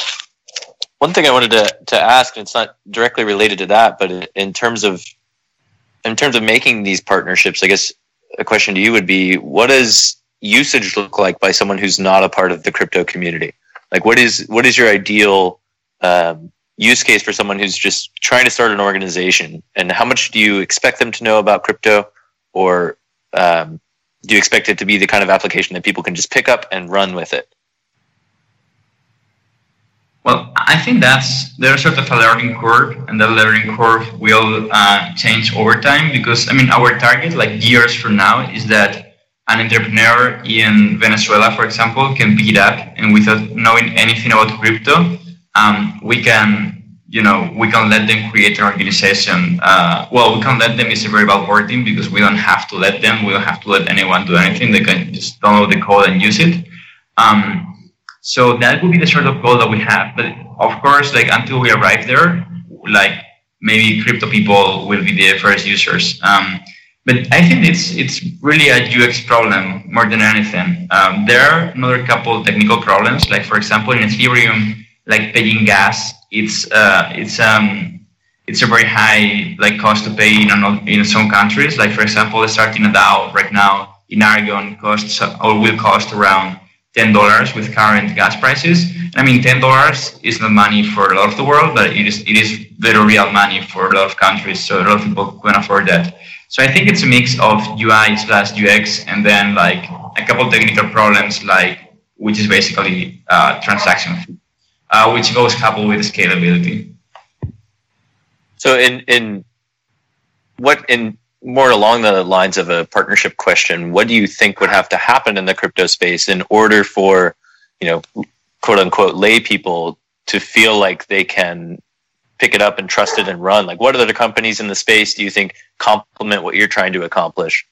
one thing I wanted to, to ask, and it's not directly related to that, but in terms of in terms of making these partnerships, I guess a question to you would be what does usage look like by someone who's not a part of the crypto community? Like, what is what is your ideal um, use case for someone who's just trying to start an organization? And how much do you expect them to know about crypto, or um, do you expect it to be the kind of application that people can just pick up and run with it? Well, I think that's there's sort of a learning curve, and that learning curve will uh, change over time because I mean our target, like years from now, is that an entrepreneur in Venezuela, for example, can pick it up and without knowing anything about crypto, um, we can you know we can let them create an organization. Uh, well, we can let them is a very bad wording because we don't have to let them. We don't have to let anyone do anything. They can just download the code and use it. Um, so that would be the sort of goal that we have. But of course, like until we arrive there, like maybe crypto people will be the first users. Um, but I think it's it's really a UX problem more than anything. Um, there are another couple technical problems, like for example in Ethereum, like paying gas, it's uh, it's um it's a very high like cost to pay in in some countries. Like for example, starting a DAO right now in Aragon costs or will cost around ten dollars with current gas prices. I mean, ten dollars is not money for a lot of the world, but it is it is very real money for a lot of countries. So a lot of people can afford that. So I think it's a mix of UI slash UX, and then like a couple technical problems, like which is basically uh, transaction, uh, which goes coupled with scalability. So in in what in more along the lines of a partnership question, what do you think would have to happen in the crypto space in order for, you know, quote unquote lay people to feel like they can pick it up and trust it and run? Like what other companies in the space do you think complement what you're trying to accomplish?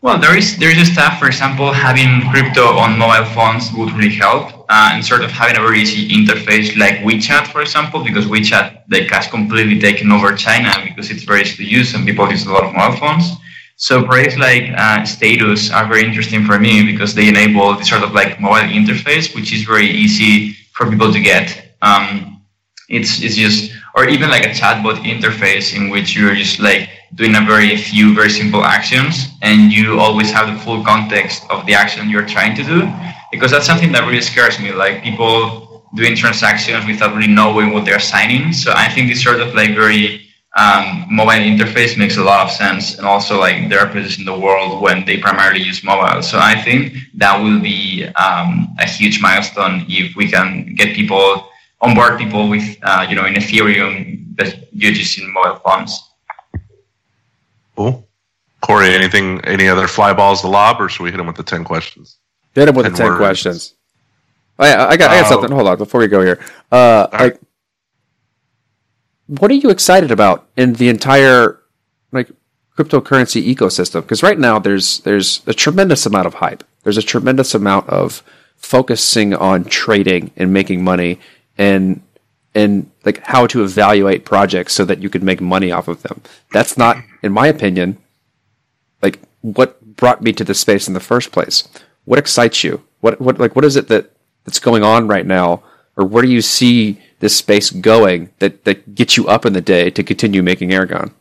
Well, there is there is a stuff. For example, having crypto on mobile phones would really help, uh, and sort of having a very easy interface like WeChat, for example, because WeChat like has completely taken over China because it's very easy to use and people use a lot of mobile phones. So projects like uh, Status are very interesting for me because they enable this sort of like mobile interface, which is very easy for people to get. Um, it's it's just or even like a chatbot interface in which you're just like doing a very few very simple actions and you always have the full context of the action you're trying to do because that's something that really scares me like people doing transactions without really knowing what they're signing. So i think this sort of like very um, mobile interface makes a lot of sense and also like there are places in the world when they primarily use mobile. So i think that will be um, a huge milestone if we can get people onboard people with uh, you know in ethereum that using mobile phones Cool. Corey, anything, any other fly balls to lob, or should we hit him with the ten questions? Hit him with ten the ten words. questions. Oh yeah, I got, I got uh, something. Hold on, before we go here, uh, like, right. what are you excited about in the entire like cryptocurrency ecosystem? Because right now there's there's a tremendous amount of hype. There's a tremendous amount of focusing on trading and making money, and and like how to evaluate projects so that you can make money off of them. That's not, in my opinion, like what brought me to this space in the first place. What excites you? What what like what is it that that's going on right now, or where do you see this space going that that gets you up in the day to continue making Aragon?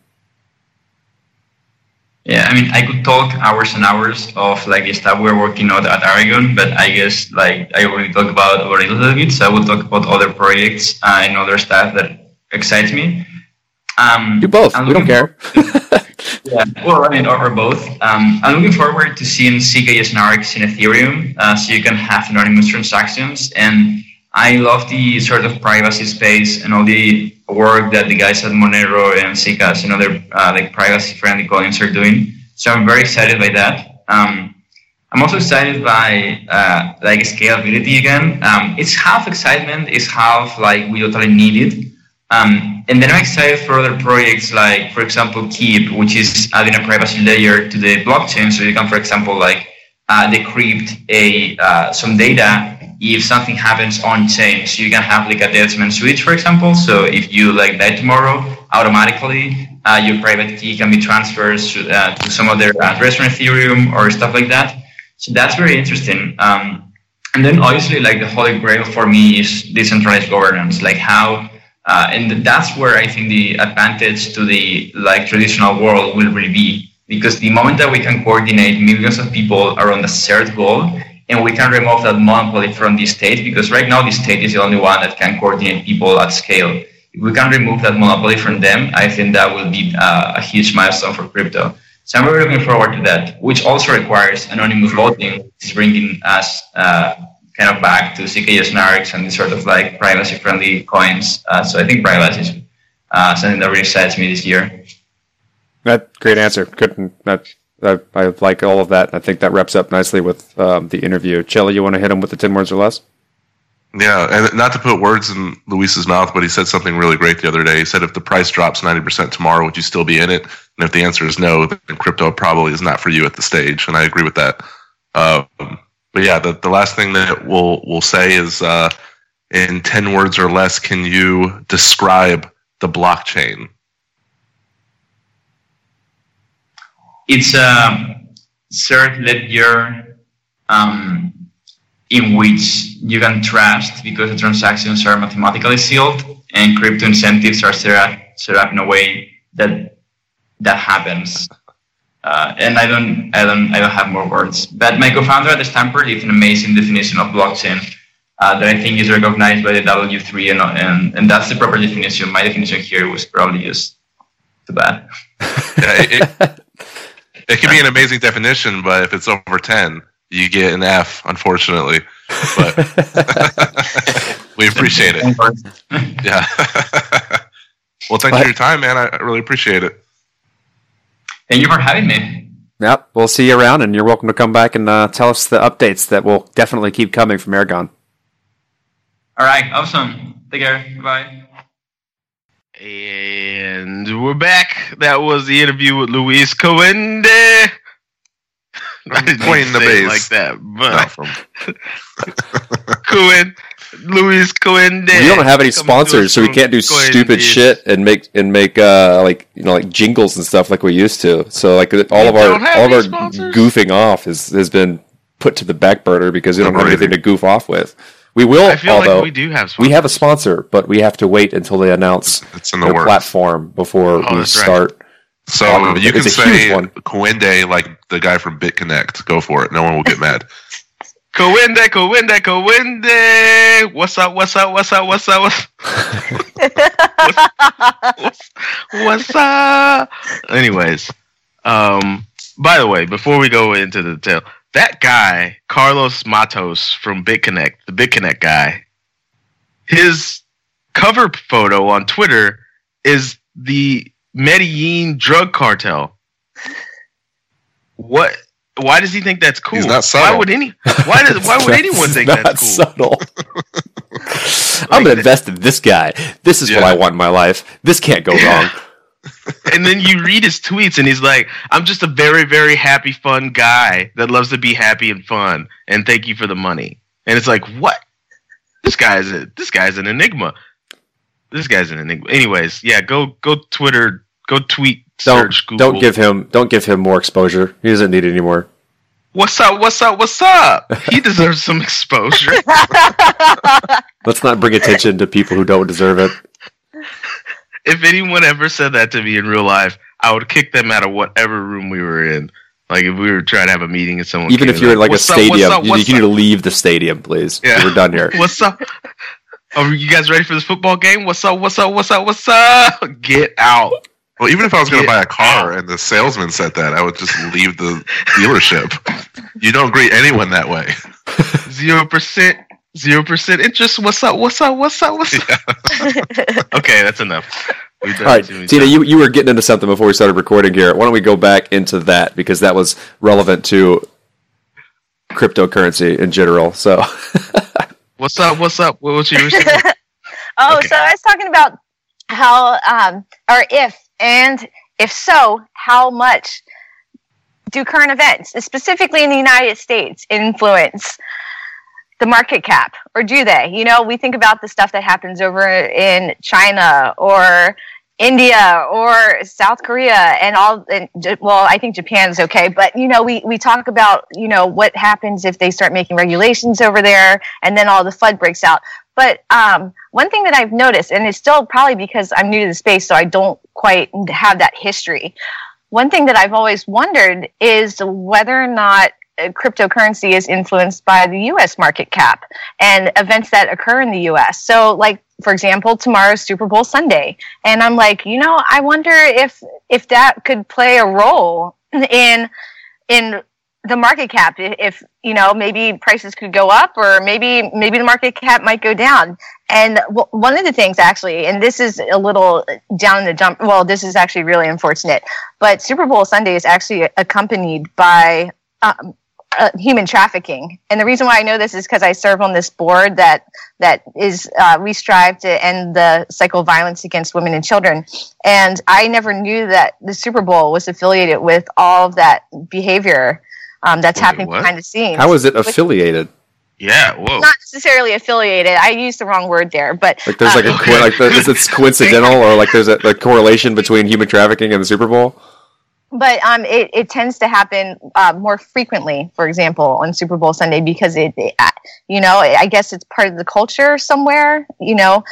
Yeah, I mean, I could talk hours and hours of like the stuff we're working on at Aragon, but I guess like I already talked about already a little bit, so I will talk about other projects uh, and other stuff that excites me. Um, Do both. We don't care. (laughs) yeah, well, I mean, or, or both. Um, I'm looking forward to seeing zk-SNARKs in Ethereum, uh, so you can have anonymous transactions. And I love the sort of privacy space and all the work that the guys at Monero and Zcash and other uh, like privacy-friendly coins are doing. So I'm very excited by that. Um, I'm also excited by uh, like scalability again. Um, it's half excitement, it's half like we totally need it. Um, and then I'm excited for other projects like, for example, Keep, which is adding a privacy layer to the blockchain, so you can, for example, like uh, decrypt a uh, some data if something happens on chain. So you can have like a dead man's switch, for example. So if you like die tomorrow, automatically uh, your private key can be transferred to, uh, to some other address on Ethereum or stuff like that. So that's very interesting. Um, and then obviously, like the holy grail for me is decentralized governance, like how uh, and that's where I think the advantage to the like traditional world will really be because the moment that we can coordinate millions of people around a shared goal and we can remove that monopoly from the state because right now the state is the only one that can coordinate people at scale. If we can remove that monopoly from them, I think that will be uh, a huge milestone for crypto. So I'm really looking forward to that, which also requires anonymous voting, which is bringing us uh, kind of back to zk-SNARKs and sort of like privacy friendly coins. Uh, so I think privacy is uh, something that really excites me this year. That great answer. Good. That I, I like all of that. I think that wraps up nicely with um, the interview. Chelly, you want to hit him with the ten words or less? Yeah, and not to put words in Luis's mouth, but he said something really great the other day. He said, "If the price drops ninety percent tomorrow, would you still be in it?" And if the answer is no, then crypto probably is not for you at the stage. And I agree with that. Um, but yeah, the, the last thing that we'll we'll say is, uh, in ten words or less, can you describe the blockchain? It's a third ledger um, in which you can trust because the transactions are mathematically sealed and crypto incentives are set up, set up in a way that that happens. Uh, and I don't, I don't, I don't have more words. But my co-founder at Stampery did an amazing definition of blockchain uh, that I think is recognized by the W3, and, and and that's the proper definition. My definition here was probably just too bad. (laughs) Yeah, it, it, it can be an amazing definition, but if it's over ten, you get an F, unfortunately. But (laughs) we appreciate it. Yeah. (laughs) well, thanks for your time, man. I I really appreciate it. Thank you for having me. Yep. We'll see you around, and you're welcome to come back and uh, tell us the updates that will definitely keep coming from Aragon. All right, awesome. Take care. Bye. And we're back. That was the interview with Luis Coende. (laughs) I didn't Playing the bass. like that, but from (laughs) Coen, Luis Coende. We don't have any Coming sponsors, so we can't do Coende. stupid shit and make and make uh, like you know like jingles and stuff like we used to. So like all of our all of our sponsors? goofing off has has been put to the back burner because we don't have anything to goof off with. We will, I feel although like we do have. we have a sponsor, but we have to wait until they announce It's in the their works. platform before Oh, we that's right. start. So Um, you can it's a say one. Coende like the guy from BitConnect. Go for it. No one will get mad. Coende, Coende, Coende. What's up? What's up? What's up? What's up? What's, what's, what's up? Anyways, um, by the way, before we go into the detail, that guy Carlos Matos from BitConnect, the BitConnect guy, his cover photo on Twitter is the Medellin drug cartel. What? Why does he think that's cool? He's not Why would any? Why does? Why would (laughs) anyone think that's cool? subtle? (laughs) I'm gonna invest in this guy. This is what I want in my life. This can't go Yeah. wrong. And then you read his tweets and he's like i'm just a very very happy fun guy that loves to be happy and fun and thank you for the money and it's like what this guy's a, this guy's an enigma this guy's an enigma anyways yeah go go twitter go tweet Don't search google don't give him don't give him more exposure. He doesn't need it anymore. What's up? What's up? What's up? He (laughs) deserves some exposure. Let's not bring attention to people who don't deserve it. If anyone ever said that to me in real life, I would kick them out of whatever room we were in. Like if we were trying to have a meeting and someone Even came if you're in like a "What's up? Stadium, up? you, you need to leave the stadium, please. Yeah. We're done here. (laughs) What's up? Are you guys ready for this football game? What's up? What's up? What's up? What's up? (laughs) Get out. Well, even if I was going to buy a car and the salesman said that, I would just leave the dealership. (laughs) You don't greet anyone that way. Zero percent. Zero percent interest. What's up? What's up? What's up? What's up? (laughs) okay, that's enough. All right, Tina, you, you were getting into something before we started recording here. Why don't we go back into that because that was relevant to cryptocurrency in general. So, (laughs) What's up? What's up? What was you saying? (laughs) Oh, Okay. so I was talking about how, um, or if, and if so, how much do current events, specifically in the United States, influence the market cap, or do they? You know, we think about the stuff that happens over in China or India or South Korea and all. And, well, I think Japan's okay, but you know, we we talk about you know what happens if they start making regulations over there, and then all the flood breaks out. But um, one thing that I've noticed, and it's still probably because I'm new to the space, so I don't quite have that history. One thing that I've always wondered is whether or not cryptocurrency is influenced by the U.S. market cap and events that occur in the U.S. So, like for example, tomorrow's Super Bowl Sunday, and I'm like, you know, I wonder if if that could play a role in in the market cap if you know maybe prices could go up or maybe maybe the market cap might go down and w- one of the things actually and this is a little down the dump well this is actually really unfortunate but super bowl sunday is actually accompanied by um, uh, human trafficking and the reason why i know this is because i serve on this board that that is uh, we strive to end the cycle of violence against women and children and i never knew that the super bowl was affiliated with all of that behavior um, that's Wait, happening what? behind the scenes how is it affiliated? Yeah. Whoa. not necessarily affiliated i used the wrong word there but Like, there's like a uh, co- like the, is it (laughs) coincidental or like there's a, a correlation between human trafficking and the Super Bowl? But um, it, it tends to happen uh, more frequently, for example, on Super Bowl Sunday because it, it, you know, I guess it's part of the culture somewhere, you know,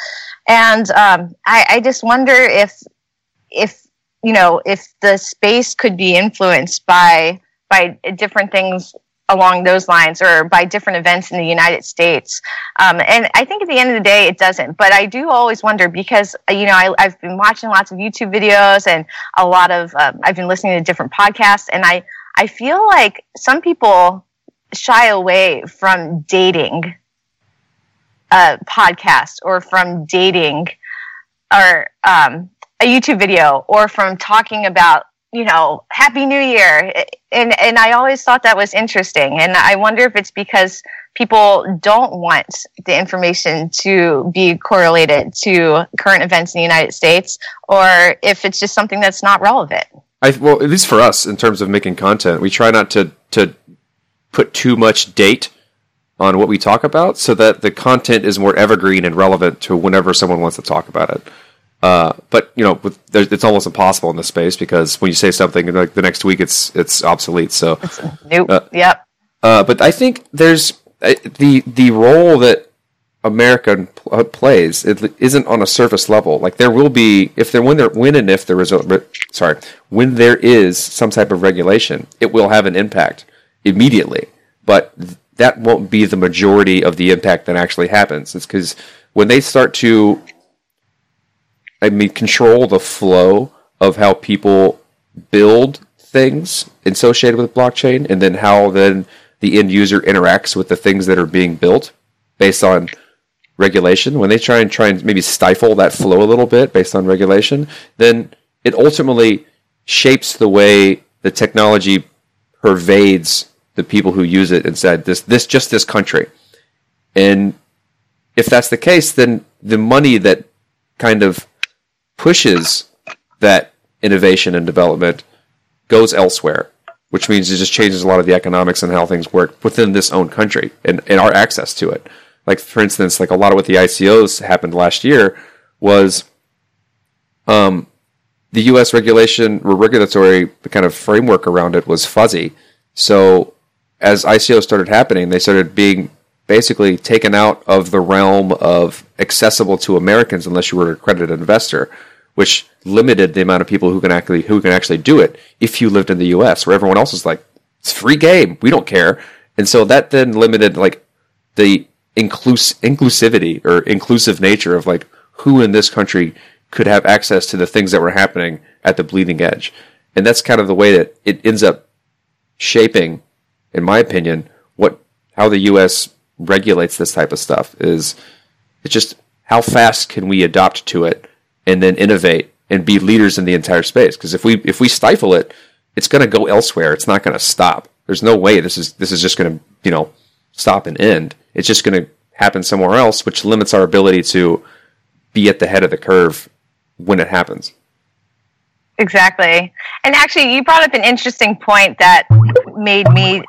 and um, I, I just wonder if, if you know, if the space could be influenced by by different things along those lines or by different events in the United States. Um, and I think at the end of the day, it doesn't. But I do always wonder because, uh, you know, I, I've been watching lots of YouTube videos and a lot of, um, I've been listening to different podcasts, and I, I feel like some people shy away from dating a podcast or from dating or um, a YouTube video or from talking about you know happy new year and and i always thought that was interesting and i wonder if it's because people don't want the information to be correlated to current events in the united states or if it's just something that's not relevant I well, at least for us in terms of making content, we try not to to put too much date on what we talk about, so that the content is more evergreen and relevant to whenever someone wants to talk about it. Uh, but you know, with, it's almost impossible in this space because when you say something like the next week, it's it's obsolete. So, nope Uh, yep uh, but I think there's uh, the the role that America uh, plays it isn't on a surface level. Like there will be if there when there when and if there is a re- sorry when there is some type of regulation, it will have an impact immediately. But th- that won't be the majority of the impact that actually happens. It's because when they start to, I mean, control the flow of how people build things associated with blockchain, and then how then the end user interacts with the things that are being built based on regulation. When they try and try and maybe stifle that flow a little bit based on regulation, then it ultimately shapes the way the technology pervades the people who use it inside this this just this country. And if that's the case, then the money that kind of pushes that innovation and development goes elsewhere, which means it just changes a lot of the economics and how things work within this own country and, and our access to it. Like for instance, like a lot of what the ICOs happened last year was um, the U.S. regulation or regulatory kind of framework around it was fuzzy. So as ICOs started happening, they started being basically taken out of the realm of accessible to Americans unless you were an accredited investor, which limited the amount of people who can actually who can actually do it if you lived in the US, where everyone else is like, it's free game, we don't care. And so that then limited like the inclus- inclusivity or inclusive nature of like who in this country could have access to the things that were happening at the bleeding edge. And that's kind of the way that it ends up shaping, in my opinion, what how the US regulates this type of stuff is it's just how fast can we adopt to it and then innovate and be leaders in the entire space? Because if we if we stifle it it's going to go elsewhere. It's not going to stop. There's no way this is this is just going to you know stop and end. It's just going to happen somewhere else which limits our ability to be at the head of the curve when it happens. Exactly. And actually, you brought up an interesting point that made me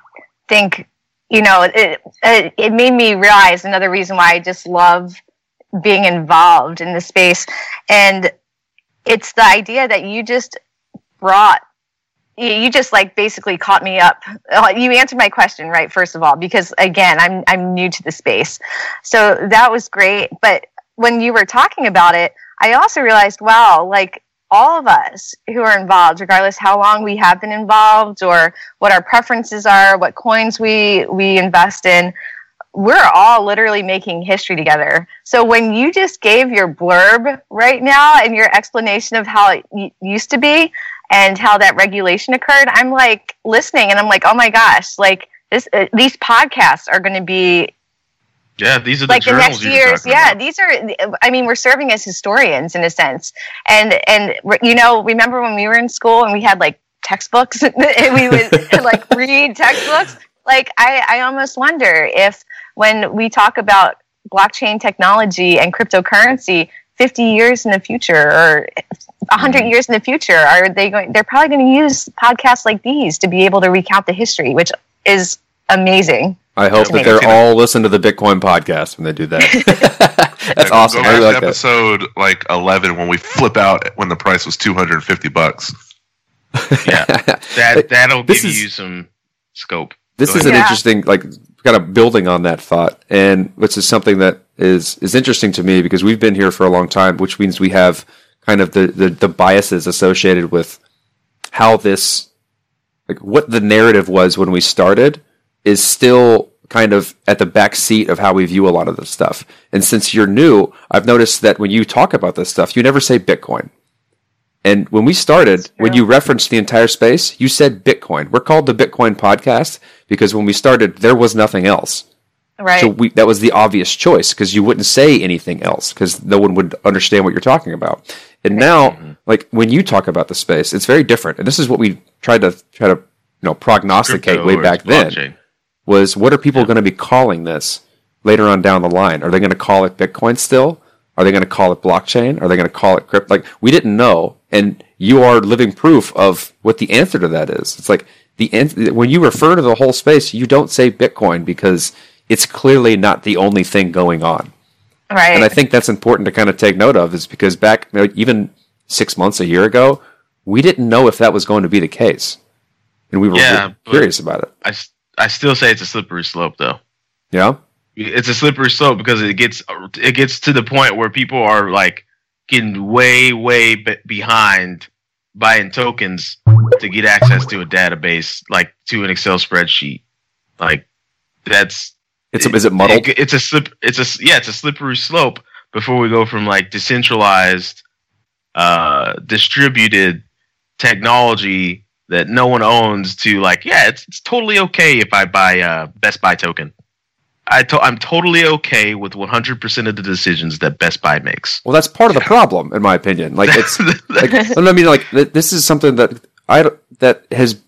think, you know, it, it, it made me realize another reason why I just love being involved in the space. And it's the idea that you just brought you just like basically caught me up. Uh, You answered my question right first of all because again, I'm I'm new to the space. So that was great, but when you were talking about it, I also realized wow, like all of us who are involved regardless how long we have been involved or what our preferences are, what coins we we invest in, we're all literally making history together. So when you just gave your blurb right now and your explanation of how it used to be and how that regulation occurred, I'm like listening and I'm like, oh my gosh, like this, uh, these podcasts are going to be Yeah, these are the like the next years. Yeah, about. these are. I mean, we're serving as historians in a sense, and and you know, remember when we were in school and we had like textbooks (laughs) and we would (laughs) like read textbooks. Like I, I almost wonder if when we talk about blockchain technology and cryptocurrency 50 years in the future or 100 Mm-hmm. years in the future are they going they're probably going to use podcasts like these to be able to recount the history which is amazing I hope that they're all listen to the Bitcoin podcast when they do that. (laughs) That's (laughs) Yeah, awesome. Go I back really to like that. episode like eleven when we flip out when the price was two hundred and fifty bucks. (laughs) Yeah, that that'll This give is- you some scope. This is an Yeah. interesting, like, kind of building on that thought, and which is something that is is interesting to me because we've been here for a long time, which means we have kind of the the, the biases associated with how this, like, what the narrative was when we started, is still kind of at the back seat of how we view a lot of this stuff. And since you're new, I've noticed that when you talk about this stuff, you never say Bitcoin. And when we started, when you referenced the entire space, you said Bitcoin. We're called the Bitcoin podcast because when we started, there was nothing else. right So we, that was the obvious choice because you wouldn't say anything else because no one would understand what you're talking about. And now, mm-hmm. like when you talk about the space, it's very different. And this is what we tried to try to you know prognosticate Crypto way back then blockchain. Was what are people going to be calling this later on down the line? Are they going to call it Bitcoin still? Are they going to call it blockchain? Are they going to call it crypto? Like we didn't know, and you are living proof of what the answer to that is. It's like the an- when you refer to the whole space, you don't say Bitcoin because it's clearly not the only thing going on. right And I think that's important to kind of take note of, is because back you know, even six months, a year ago, we didn't know if that was going to be the case, and we were Yeah, really curious about it. I, I still say it's a slippery slope though. Yeah. It's a slippery slope because it gets it gets to the point where people are like getting way way be- behind buying tokens to get access to a database like to an Excel spreadsheet. Like that's It's a, is it muddled? It- it's a slip. It's a yeah. It's a slippery slope before we go from like decentralized, uh, distributed technology that no one owns to like yeah, it's it's totally okay if I buy a Best Buy token. I to- I'm totally okay with 100% of the decisions that Best Buy makes. Well, that's part of the problem, in my opinion. Like it's, (laughs) like, I mean, like this is something that I, that has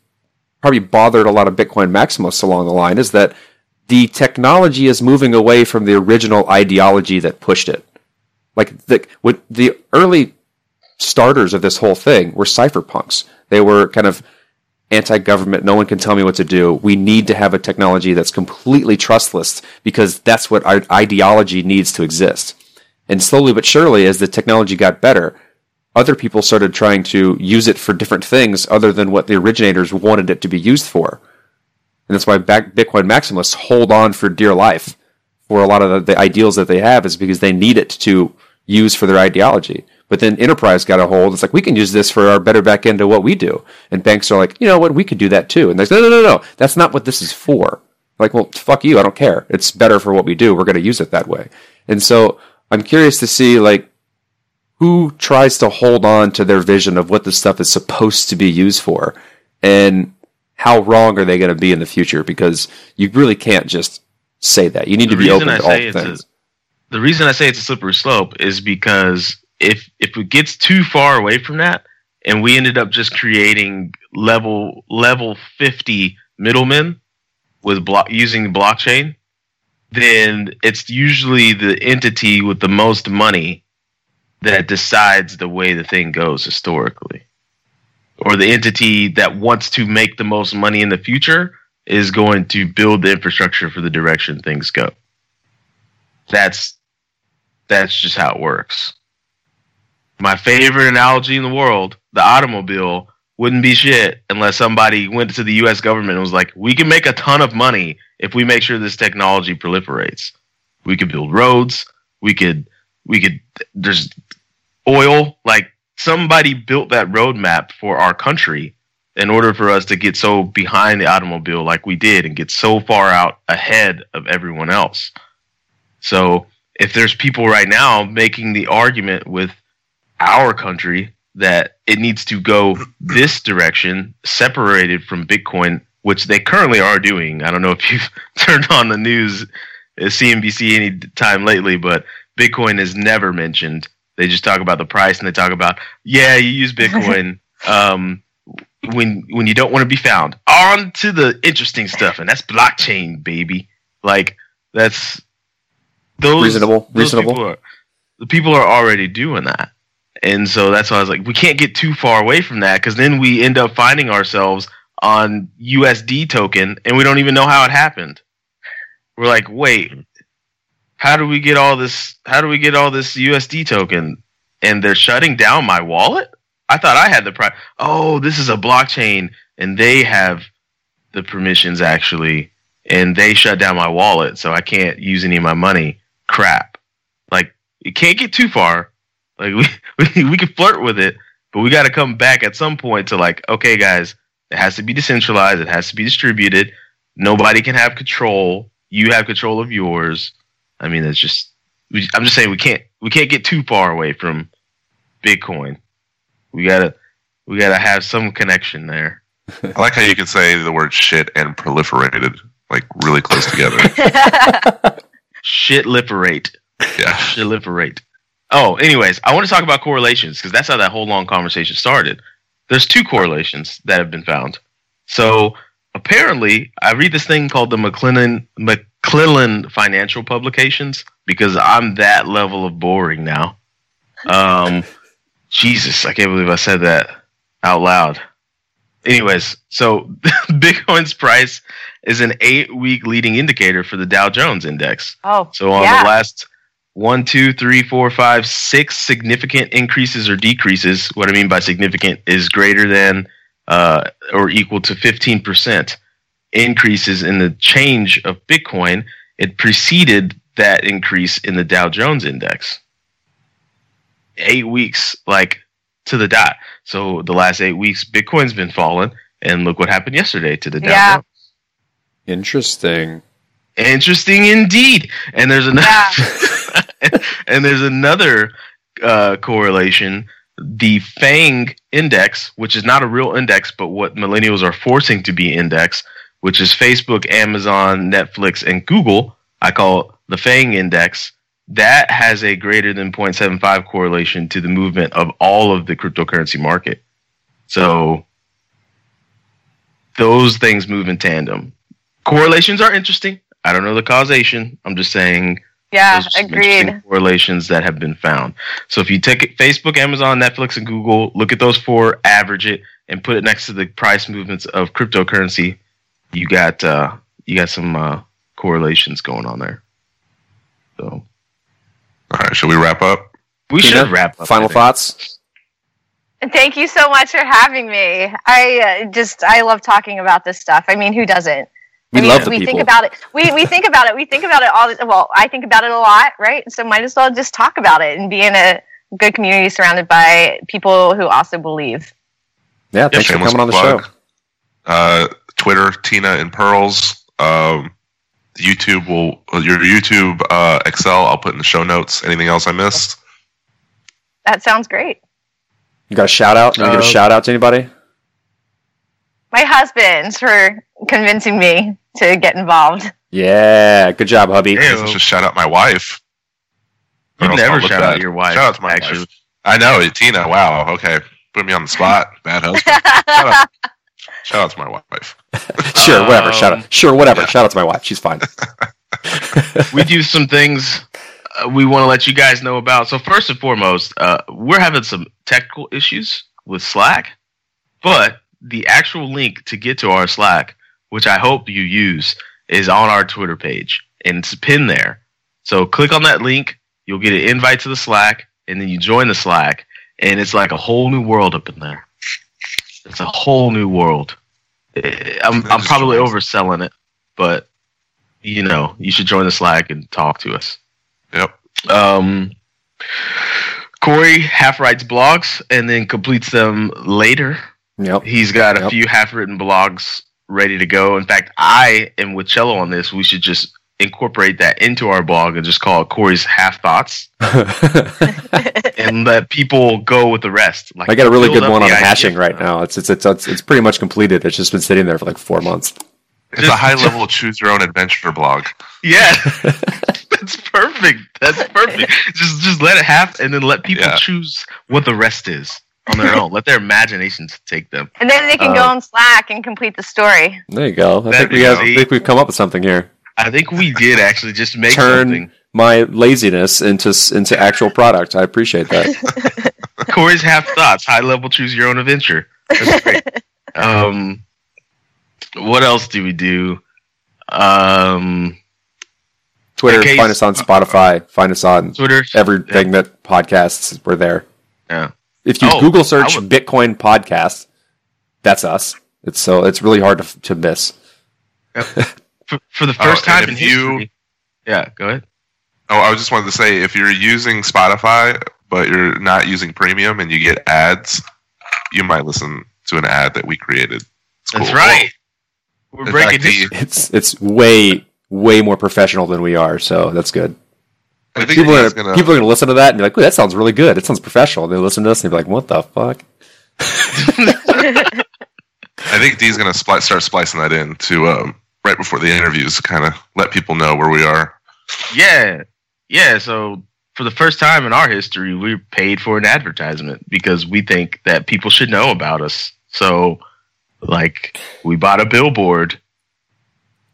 probably bothered a lot of Bitcoin maximalists along the line is that the technology is moving away from the original ideology that pushed it. Like the with the early starters of this whole thing were cypherpunks. They were kind of anti-government. No one can tell me what to do. We need to have a technology that's completely trustless because that's what our ideology needs to exist. And slowly but surely, as the technology got better, other people started trying to use it for different things other than what the originators wanted it to be used for. and that's why Bitcoin maximalists hold on for dear life for a lot of the, the ideals that they have is because they need it to use for their ideology. But then enterprise got a hold. It's like we can use this for our better back end of what we do. And banks are like, you know what, we could do that too. And they're like, no, no, no, no, that's not what this is for. Like, well, fuck you, I don't care. It's better for what we do. We're going to use it that way. And so I'm curious to see like who tries to hold on to their vision of what this stuff is supposed to be used for, and how wrong are they going to be in the future? Because you really can't just say that. You need The to be open I to all things. The reason I say it's a slippery slope is because if if it gets too far away from that, and we ended up just creating level level fifty middlemen with block using blockchain, then it's usually the entity with the most money that decides the way the thing goes historically, or the entity that wants to make the most money in the future is going to build the infrastructure for the direction things go. That's that's just how it works. My favorite analogy in the world, the automobile wouldn't be shit unless somebody went to the US government and was like, "We can make a ton of money if we make sure this technology proliferates. We could build roads, we could we could there's oil, like somebody built that roadmap for our country in order for us to get so behind the automobile like we did and get so far out ahead of everyone else. So if there's people right now making the argument with our country that it needs to go (clears throat) this direction, separated from Bitcoin, which they currently are doing. I don't know if you've (laughs) turned on the news, uh, CNBC any time lately, but Bitcoin is never mentioned. They just talk about the price and they talk about, yeah, you use (laughs) Bitcoin um, when when you don't want to be found. On to the interesting stuff, and that's blockchain, baby. Like that's those Reasonable, those reasonable. People are, the people are already doing that, and so that's why I was like, we can't get too far away from that because then we end up finding ourselves on USD token, and we don't even know how it happened. We're like, wait, how do we get all this? How do we get all this USD token? And they're shutting down my wallet. I thought I had the pri Oh, this is a blockchain, and they have the permissions actually, and they shut down my wallet, so I can't use any of my money. Crap! Like it can't get too far. Like (laughs) we we, we can flirt with it, but we got to come back at some point to like, okay, guys, it has to be decentralized. It has to be distributed. Nobody can have control. You have control of yours. I mean, it's just. We, I'm just saying we can't we can't get too far away from Bitcoin. We gotta we gotta have some connection there. (laughs) I like how you can say the word shit and proliferated like really close together. (laughs) Shit liberate. Yeah. Shit liberate. Oh, anyways, I want to talk about correlations because that's how that whole long conversation started. There's two correlations that have been found. So apparently, I read this thing called the McClellan McClellan Financial Publications because I'm that level of boring now. Um, (laughs) Jesus, I can't believe I said that out loud. Anyways, so (laughs) Bitcoin's price is an eight-week leading indicator for the Dow Jones Index. Oh, So on yeah. the last one, two, three, four, five, six significant increases or decreases, what I mean by significant is greater than uh, or equal to 15% increases in the change of Bitcoin, it preceded that increase in the Dow Jones index. Eight weeks, like to the dot. So the last eight weeks, Bitcoin's been falling, and look what happened yesterday to the Dow Yeah. Jones. Interesting. Interesting indeed. And there's another (laughs) (laughs) and there's another uh, correlation. The FANG index, which is not a real index, but what millennials are forcing to be index, which is Facebook, Amazon, Netflix, and Google. I call it the FANG index. That has a greater than 0.75 correlation to the movement of all of the cryptocurrency market. So those things move in tandem. Correlations are interesting. I don't know the causation. I'm just saying Yeah, some agreed. correlations that have been found. So if you take it, Facebook, Amazon, Netflix, and Google, look at those four, average it, and put it next to the price movements of cryptocurrency, you got uh, you got some uh, correlations going on there. So All right, should we wrap up? we Tina, should wrap up. Final thoughts? Thank you so much for having me. I uh, just I love talking about this stuff. I mean, who doesn't? We I mean, love the we people. think about it. We, we think about it. We think about it all. The, well, I think about it a lot, right? So might as well just talk about it and be in a good community surrounded by people who also believe. yeah, thanks for coming on the plug. show. Uh, Twitter, Tina and Pearls. Um, YouTube will your YouTube uh, Excel. I'll put in the show notes. Anything else I missed? That sounds great. You got a shout out? You want to give a Uh, shout out to anybody? My husband for convincing me to get involved. Yeah, good job, hubby. Ew. I guess I should shout out my wife. You never I'll shout out your wife. Shout out to my actually. wife. I know, Tina. Wow. Okay, put me on the spot. Bad husband. (laughs) shout, out, shout out to my wife. (laughs) sure, whatever. Shout Um, out. Sure, whatever. yeah. Shout out to my wife. She's fine. (laughs) we do some things uh, we want to let you guys know about. So first and foremost, uh, we're having some technical issues with Slack, but the actual link to get to our Slack, which I hope you use, is on our Twitter page and it's pinned there. So click on that link, you'll get an invite to the Slack, and then you join the Slack, and it's like a whole new world up in there. It's a whole new world. Eh, I'm, I'm probably overselling it, but you know, you should join the Slack and talk to us. Yep. Um, Corey half writes blogs and then completes them later. Yep. He's got a Yep. few half written blogs ready to go. In fact, I am with Cello on this. We should just incorporate that into our blog and just call it Corey's half thoughts (laughs) (laughs) and let people go with the rest. Like I got a really good one the on idea. hashing right now. It's, it's it's it's it's pretty much completed. It's just been sitting there for like four months. It's a high (laughs) level choose your own adventure blog. Yeah. That's perfect. That's perfect. just just let it happen and then let people Yeah. choose what the rest is on their own. let their imaginations take them. And then they can go Uh, on Slack and complete the story. There you go. I think That'd we have, I think we've come up with something here. I think we did actually just make Turn something. my laziness into into actual product. I appreciate that. (laughs) Corey's half thoughts, high level choose your own adventure. That's great. (laughs) um what else do we do? Um Twitter. Okay, Find us on Spotify. Find us on Twitter. everything that podcasts. We're there. Yeah. If you Oh, Google search would- Bitcoin podcast, that's us. It's so it's really hard to to miss. (laughs) For, for the Oh, first and time if in you- history. Yeah, go ahead. Oh, I was just wanted to say if you're using Spotify but you're not using premium and you get ads, you might listen to an ad that we created. It's That's cool. right. We're In breaking fact, the- It's it's way way more professional than we are. So that's good. I think People are gonna, gonna, people are gonna listen to that and be like, "Ooh, that sounds really good. It sounds professional." And they listen to us and they're like, "What the fuck?" (laughs) I think Dee's gonna spli- start splicing that in to um, right before the interviews, to kind of let people know where we are. Yeah. Yeah. So for the first time in our history, we paid for an advertisement because we think that people should know about us. So, like, we bought a billboard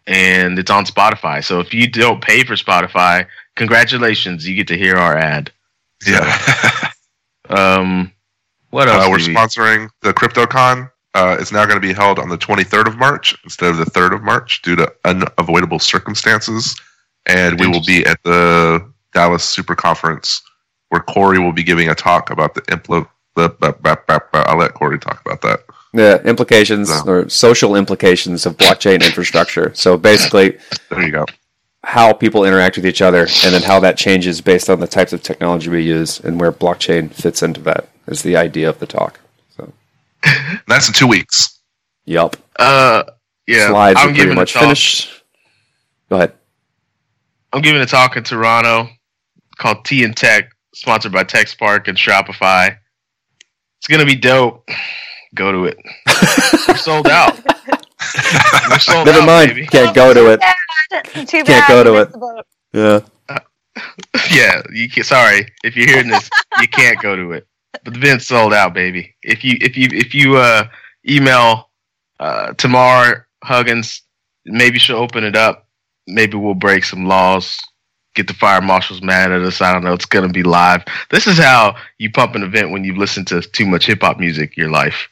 and it's on Spotify. So if you don't pay for Spotify, congratulations, you get to hear our ad. Yeah. (laughs) Um, what else? uh, we're we- sponsoring the CryptoCon. Uh, it's now going to be held on the 23rd of March instead of the 3rd of March due to unavoidable circumstances. And we will be at the Dallas Super Conference where Corey will be giving a talk about the impl. The, blah, blah, blah, blah. I'll let Corey talk about that. The implications No. or social implications of blockchain infrastructure. So basically, (laughs) There you go. How people interact with each other, and then how that changes based on the types of technology we use, and where blockchain fits into that is the idea of the talk. So, (laughs) that's in two weeks. yup. Uh, yeah. Slides I'm are pretty much finished. Go ahead. I'm giving a talk in Toronto called T and Tech, sponsored by TechSpark and Shopify. It's gonna be dope. (sighs) Go to it. (laughs) We're sold out. (laughs) We're sold Never out, mind. baby. Can't go to it. Too bad. Can't go to it. the boat. Yeah. (laughs) Yeah, you can, sorry if you're hearing this, you can't go to it. But the event's sold out, baby. If you if you if you uh, email uh, Tamar Huggins, maybe she'll open it up. Maybe we'll break some laws. Get the fire marshals mad at us. I don't know. It's gonna be live. This is how you pump an event when you've listened to too much hip hop music your life.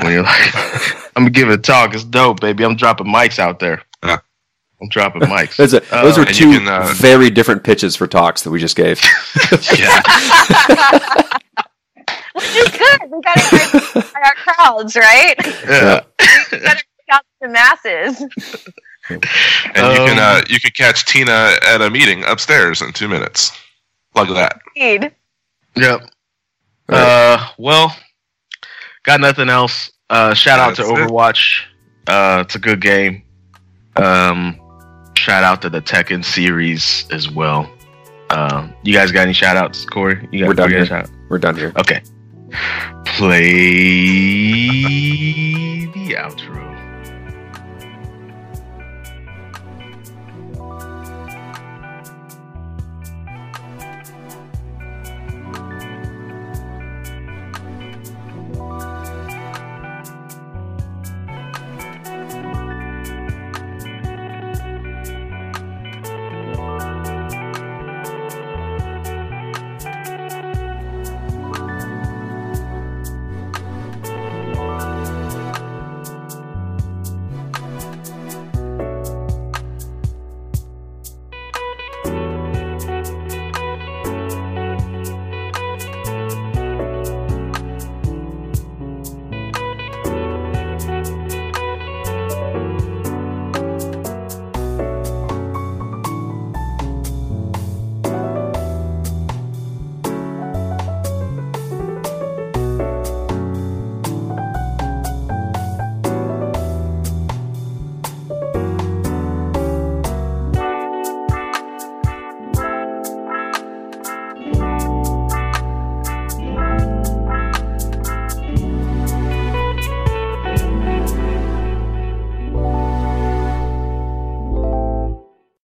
When you're like, (laughs) I'm gonna give it a talk. It's dope, baby. I'm dropping mics out there. Yeah. I'm dropping mics. (laughs) Those, are, those Uh, were two can, uh, very different pitches for talks that we just gave. (laughs) Yeah. (laughs) Which is good. We got to by our crowds, right? yeah. We got to reach out to the masses. And you can Um, uh, you can catch Tina at a meeting upstairs in two minutes. Plug that. Indeed. Yep. All Uh, well, got nothing else. Uh, shout out to That's it. Overwatch. Uh, it's a good game. Um, shout out to the Tekken series as well. Uh, you guys got any shout outs, Corey? You got, We're done here. We're done here. Okay. Play the outro.